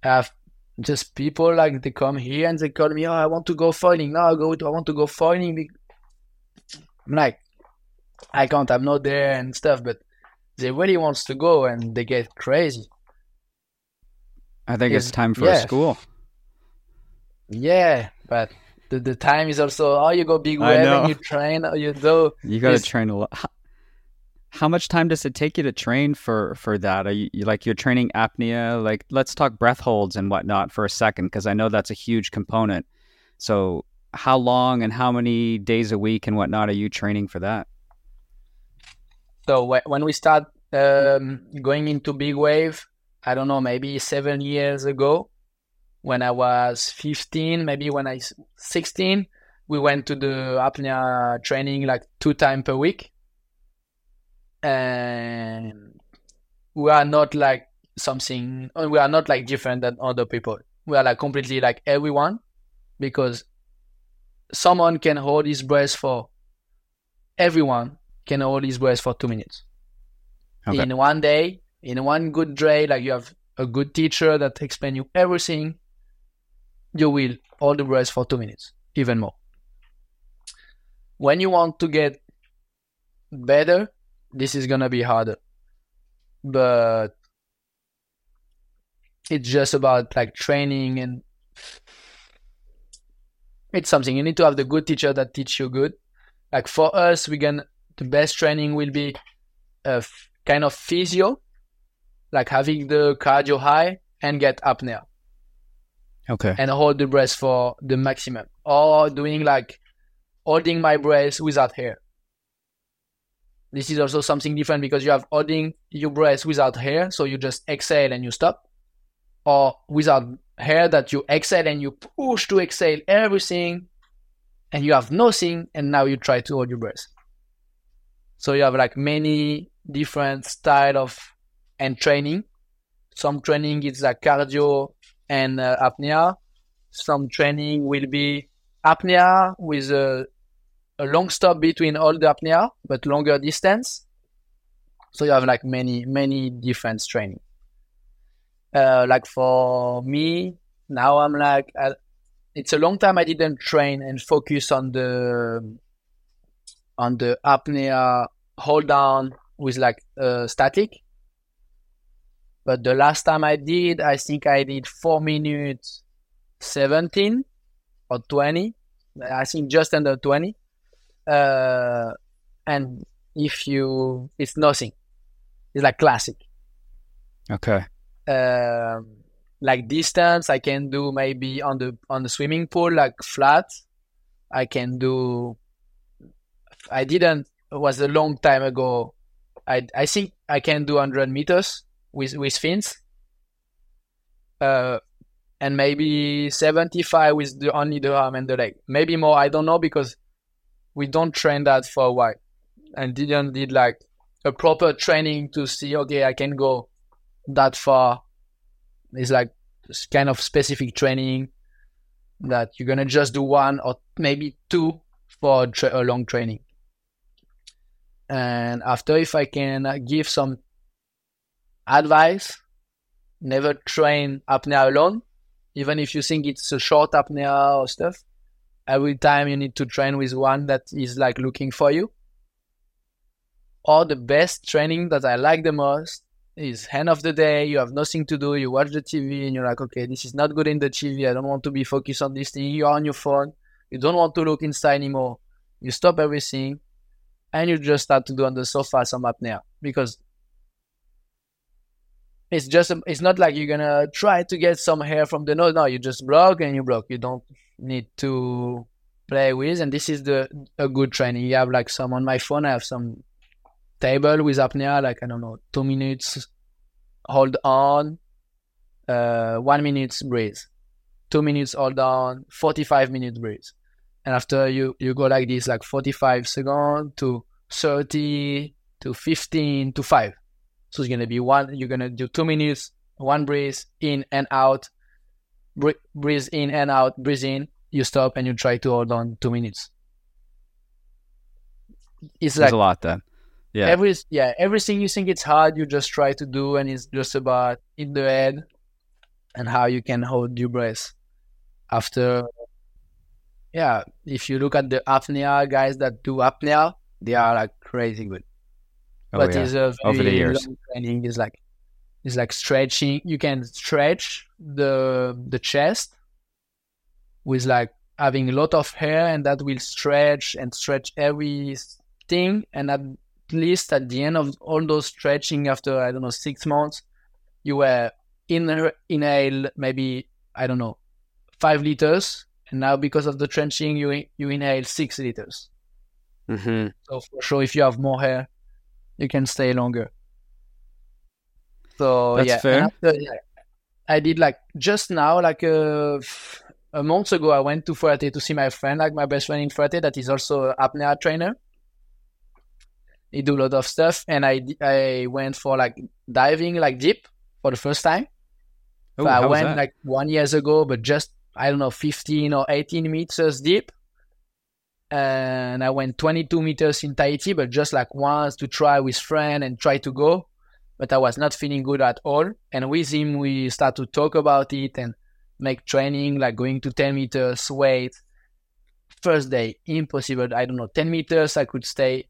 I have just people like they come here and they call me, oh, I want to go foiling. Now I go to, I want to go be-" I'm like, I can't, I'm not there and stuff, but they really wants to go and they get crazy. I think it's Yes, time for yeah. school. Yeah, but the, the time is also, oh, you go big wave and you train, or you do. You got to It's- train a lot. How, how much time does it take you to train for for that? Are you, you like you're training apnea? Like let's talk breath holds and whatnot for a second because I know that's a huge component. So how long and how many days a week and whatnot are you training for that? So wh- when we start um, going into big wave, I don't know, maybe seven years ago, when I was 15, maybe when I s- 16, we went to the apnea training like two times per week, and we are not like something. uh, We are not like different than other people. We are like completely like everyone, because someone can hold his breath for everyone can hold his breath for two minutes Okay. in one day, in one good day, like you have a good teacher that explain you everything, you will hold the breath for two minutes, even more. When you want to get better, this is gonna be harder. But it's just about like training and it's something you need to have the good teacher that teach you good. Like for us, we can the best training will be a f- kind of physio, like having the cardio high and get apnea Okay. and hold the breath for the maximum, or doing like holding my breath without hair. This is also something different because you have holding your breath without hair, so you just exhale and you stop, or without hair that you exhale and you push to exhale everything, and you have nothing, and now you try to hold your breath. So you have like many different style of and training. Some training is like cardio and uh, apnea. Some training will be apnea with a, a long stop between all the apnea, but longer distance. So you have like many, many different training. Uh, like for me, now I'm like, I, it's a long time I didn't train and focus on the, on the apnea hold down with like uh, static. But the last time I did, I think I did four minutes 17 or 20. I think just under 20. Uh, and if you, it's nothing. It's like classic. Okay. Um, like distance, I can do maybe on the on the swimming pool, like flat. I can do. I didn't. Was a long time ago. I I think I can do 100 meters with with fins. Uh, and maybe 75 with the only the arm and the leg. Maybe more, I don't know because we don't train that for a while and didn't did like a proper training to see okay I can go that far. It's like kind of specific training that you're gonna just do one or maybe two for tra- a long training. And after, if I can uh, give some advice, never train apnea alone even if you think it's a short apnea or stuff, every time you need to train with one that is like looking for you. Or the best training that I like the most is end of the day, you have nothing to do, you watch the TV and you're like, okay, this is not good in the TV, I don't want to be focused on this thing. You're on your phone, you don't want to look inside anymore. You stop everything and you just start to do on the sofa some apnea because it's just it's not like you're gonna try to get some hair from the nose. No, you just block and you block. You don't need to play with. And this is the a good training. You have like some on my phone. I have some table with apnea, like I don't know, two minutes, hold on, uh, one minute breathe, two minutes hold on, forty-five minute breathe, and after you you go like this, like forty-five seconds to thirty to fifteen to five so it's gonna be one. You're gonna do two minutes, one breathe in and out, breathe in and out, breathe in. You stop and you try to hold on two minutes. It's There's like a lot then. Yeah. Every yeah, everything you think it's hard, you just try to do, and it's just about in the head and how you can hold your breath after. Yeah, if you look at the apnea guys that do apnea, they are like crazy good. Oh, but yeah. it's a over the years training. Is like it's like stretching. You can stretch the the chest with like having a lot of hair, and that will stretch and stretch everything. And at least at the end of all those stretching, after I don't know six months, you were in inhale maybe I don't know five liters, and now because of the trenching, you you inhale six liters. Mm-hmm. So for sure, if you have more hair, you can stay longer. So That's yeah, fair. After, yeah, I did like just now, like a, uh, a month ago, I went to Fuerte to see my friend, like my best friend in Fuerte, that is also an apnea trainer. He do a lot of stuff, and I I went for like diving, like deep, for the first time. Ooh, so I went like one years ago, but just I don't know, 15 or 18 meters deep and I went 22 meters in Tahiti, but just like once to try with friend and try to go, but I was not feeling good at all. And with him, we start to talk about it and make training, like going to 10 meters weight. First day, impossible. I don't know, 10 meters, I could stay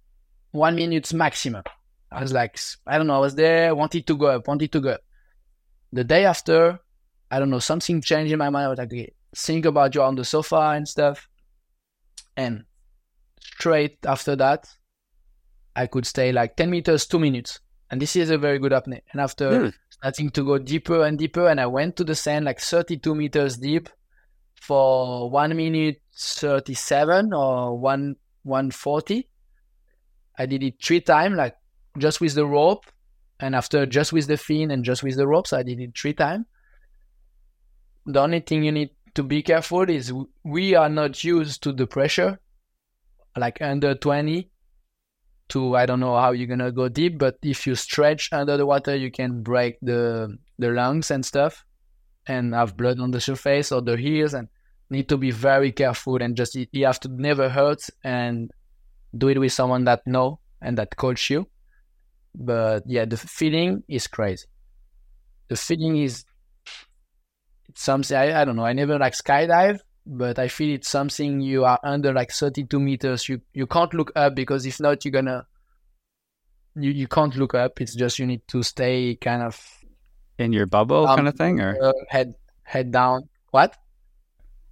one minute maximum. I was like, I don't know, I was there, wanted to go up, wanted to go up. The day after, I don't know, something changed in my mind. I was like, think about you on the sofa and stuff and straight after that, I could stay like 10 meters, two minutes. And this is a very good apnea. And after mm. starting to go deeper and deeper, and I went to the sand like 32 meters deep, for one minute thirty seven or one one forty. I did it three times, like just with the rope, and after just with the fin and just with the ropes, I did it three times. The only thing you need to be careful is we are not used to the pressure, like under twenty. To I don't know how you're gonna go deep, but if you stretch under the water, you can break the the lungs and stuff, and have blood on the surface or the ears, and need to be very careful and just you have to never hurt and do it with someone that know and that coach you. But yeah, the feeling is crazy. The feeling is something I, I don't know. I never like skydive, but I feel it's something you are under like 32 meters. You you can't look up because if not, you're gonna you you can't look up. It's just you need to stay kind of in your bubble um, kind of thing, or uh, head head down. What?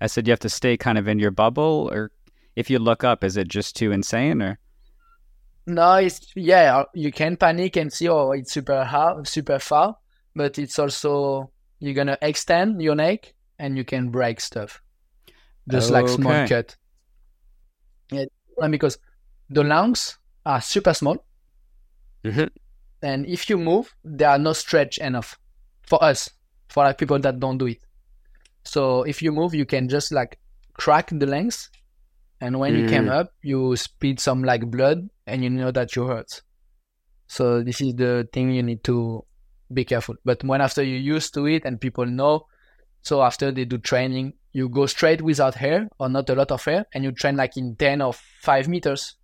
I said you have to stay kind of in your bubble, or if you look up, is it just too insane, or? No, it's yeah. Uh, you can panic and see, oh, it's super hard, super far, but it's also you're gonna extend your neck and you can break stuff, just okay. like small cut. Yeah, because the lungs are super small, mm-hmm. and if you move, they are not stretch enough for us, for like people that don't do it. So if you move, you can just like crack the lungs, and when mm. you came up, you spit some like blood, and you know that you hurt. So this is the thing you need to be careful. But when after you're used to it and people know, so after they do training, you go straight without hair or not a lot of hair, and you train like in ten or five meters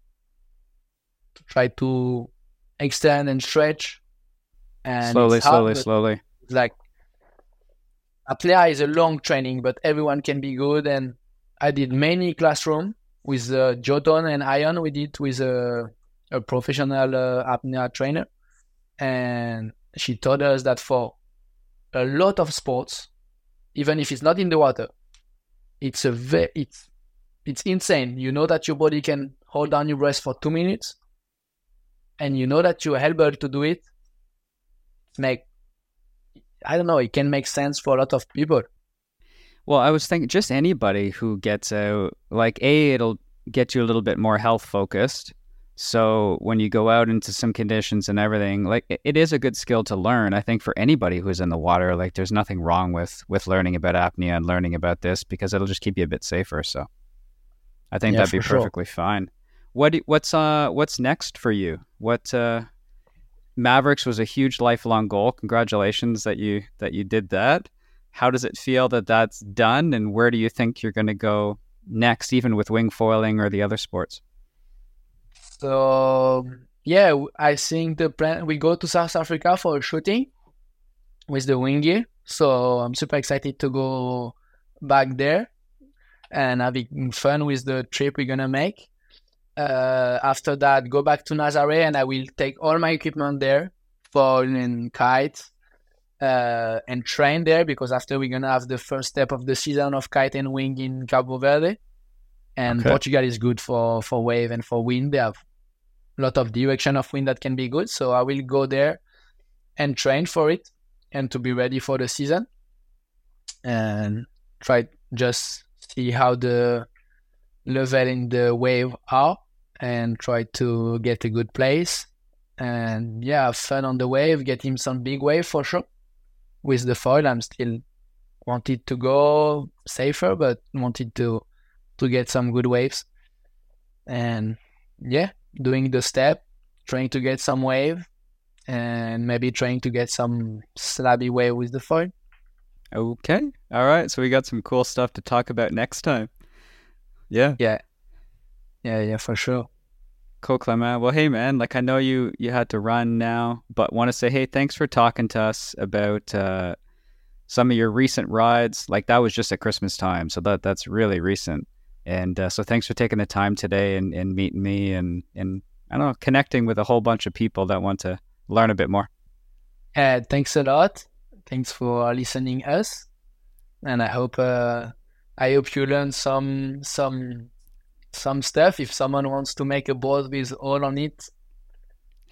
to try to extend and stretch. And slowly, hard, slowly, slowly. Like Apnea is a long training, but everyone can be good. And I did many classroom with uh, Joton and Ion. We did with a, a professional uh, apnea trainer, and she taught us that for a lot of sports, even if it's not in the water, it's a ve- it's it's insane. You know that your body can hold down your breath for two minutes, and you know that you're able to do it. Make I don't know, it can make sense for a lot of people. Well, I was thinking just anybody who gets out, like, A, it'll get you a little bit more health focused. So when you go out into some conditions and everything, like it is a good skill to learn. I think for anybody who's in the water, like there's nothing wrong with with learning about apnea and learning about this because it'll just keep you a bit safer. So I think yeah, that'd be perfectly sure. fine. What what's uh what's next for you? What uh Mavericks was a huge lifelong goal. Congratulations that you that you did that. How does it feel that that's done, and where do you think you're going to go next, even with wing foiling or the other sports? So yeah, I think the plan we go to South Africa for shooting with the wing gear. So I'm super excited to go back there and having fun with the trip we're gonna make uh, after that, go back to Nazaré and I will take all my equipment there, fall and kite, uh, and train there because after we're gonna have the first step of the season of kite and wing in Cabo Verde, and okay. Portugal is good for for wave and for wind. They have lot of direction of wind that can be good, so I will go there and train for it and to be ready for the season and try just see how the level in the wave are and try to get a good place and yeah have fun on the wave get him some big wave for sure. With the foil i'm still wanted to go safer but wanted to to get some good waves. And yeah doing the step trying to get some wave and maybe trying to get some slabby wave with the foil okay all right so we got some cool stuff to talk about next time yeah. Yeah. Yeah, yeah, for sure. Cool, Clement. Well, hey, man, like I know you you had to run now, but want to say, hey, thanks for talking to us about uh, some of your recent rides. Like that was just at Christmas time, so that that's really recent. And uh, so, thanks for taking the time today and, and meeting me and and I don't know, connecting with a whole bunch of people that want to learn a bit more. Uh, thanks a lot. Thanks for listening us, and I hope uh, I hope you learn some some some stuff. If someone wants to make a board with all on it,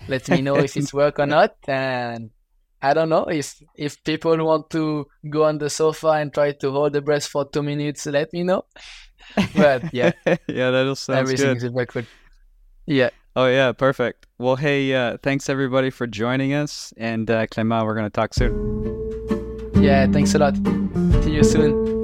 let me know if it's work or [laughs] not. And I don't know if if people want to go on the sofa and try to hold the breath for two minutes, let me know. But yeah, [laughs] yeah, that'll sound everything good. very. Yeah. Oh yeah, perfect. Well, hey, uh, thanks everybody for joining us, and uh, Clément, we're gonna talk soon. Yeah, thanks a lot. See you soon.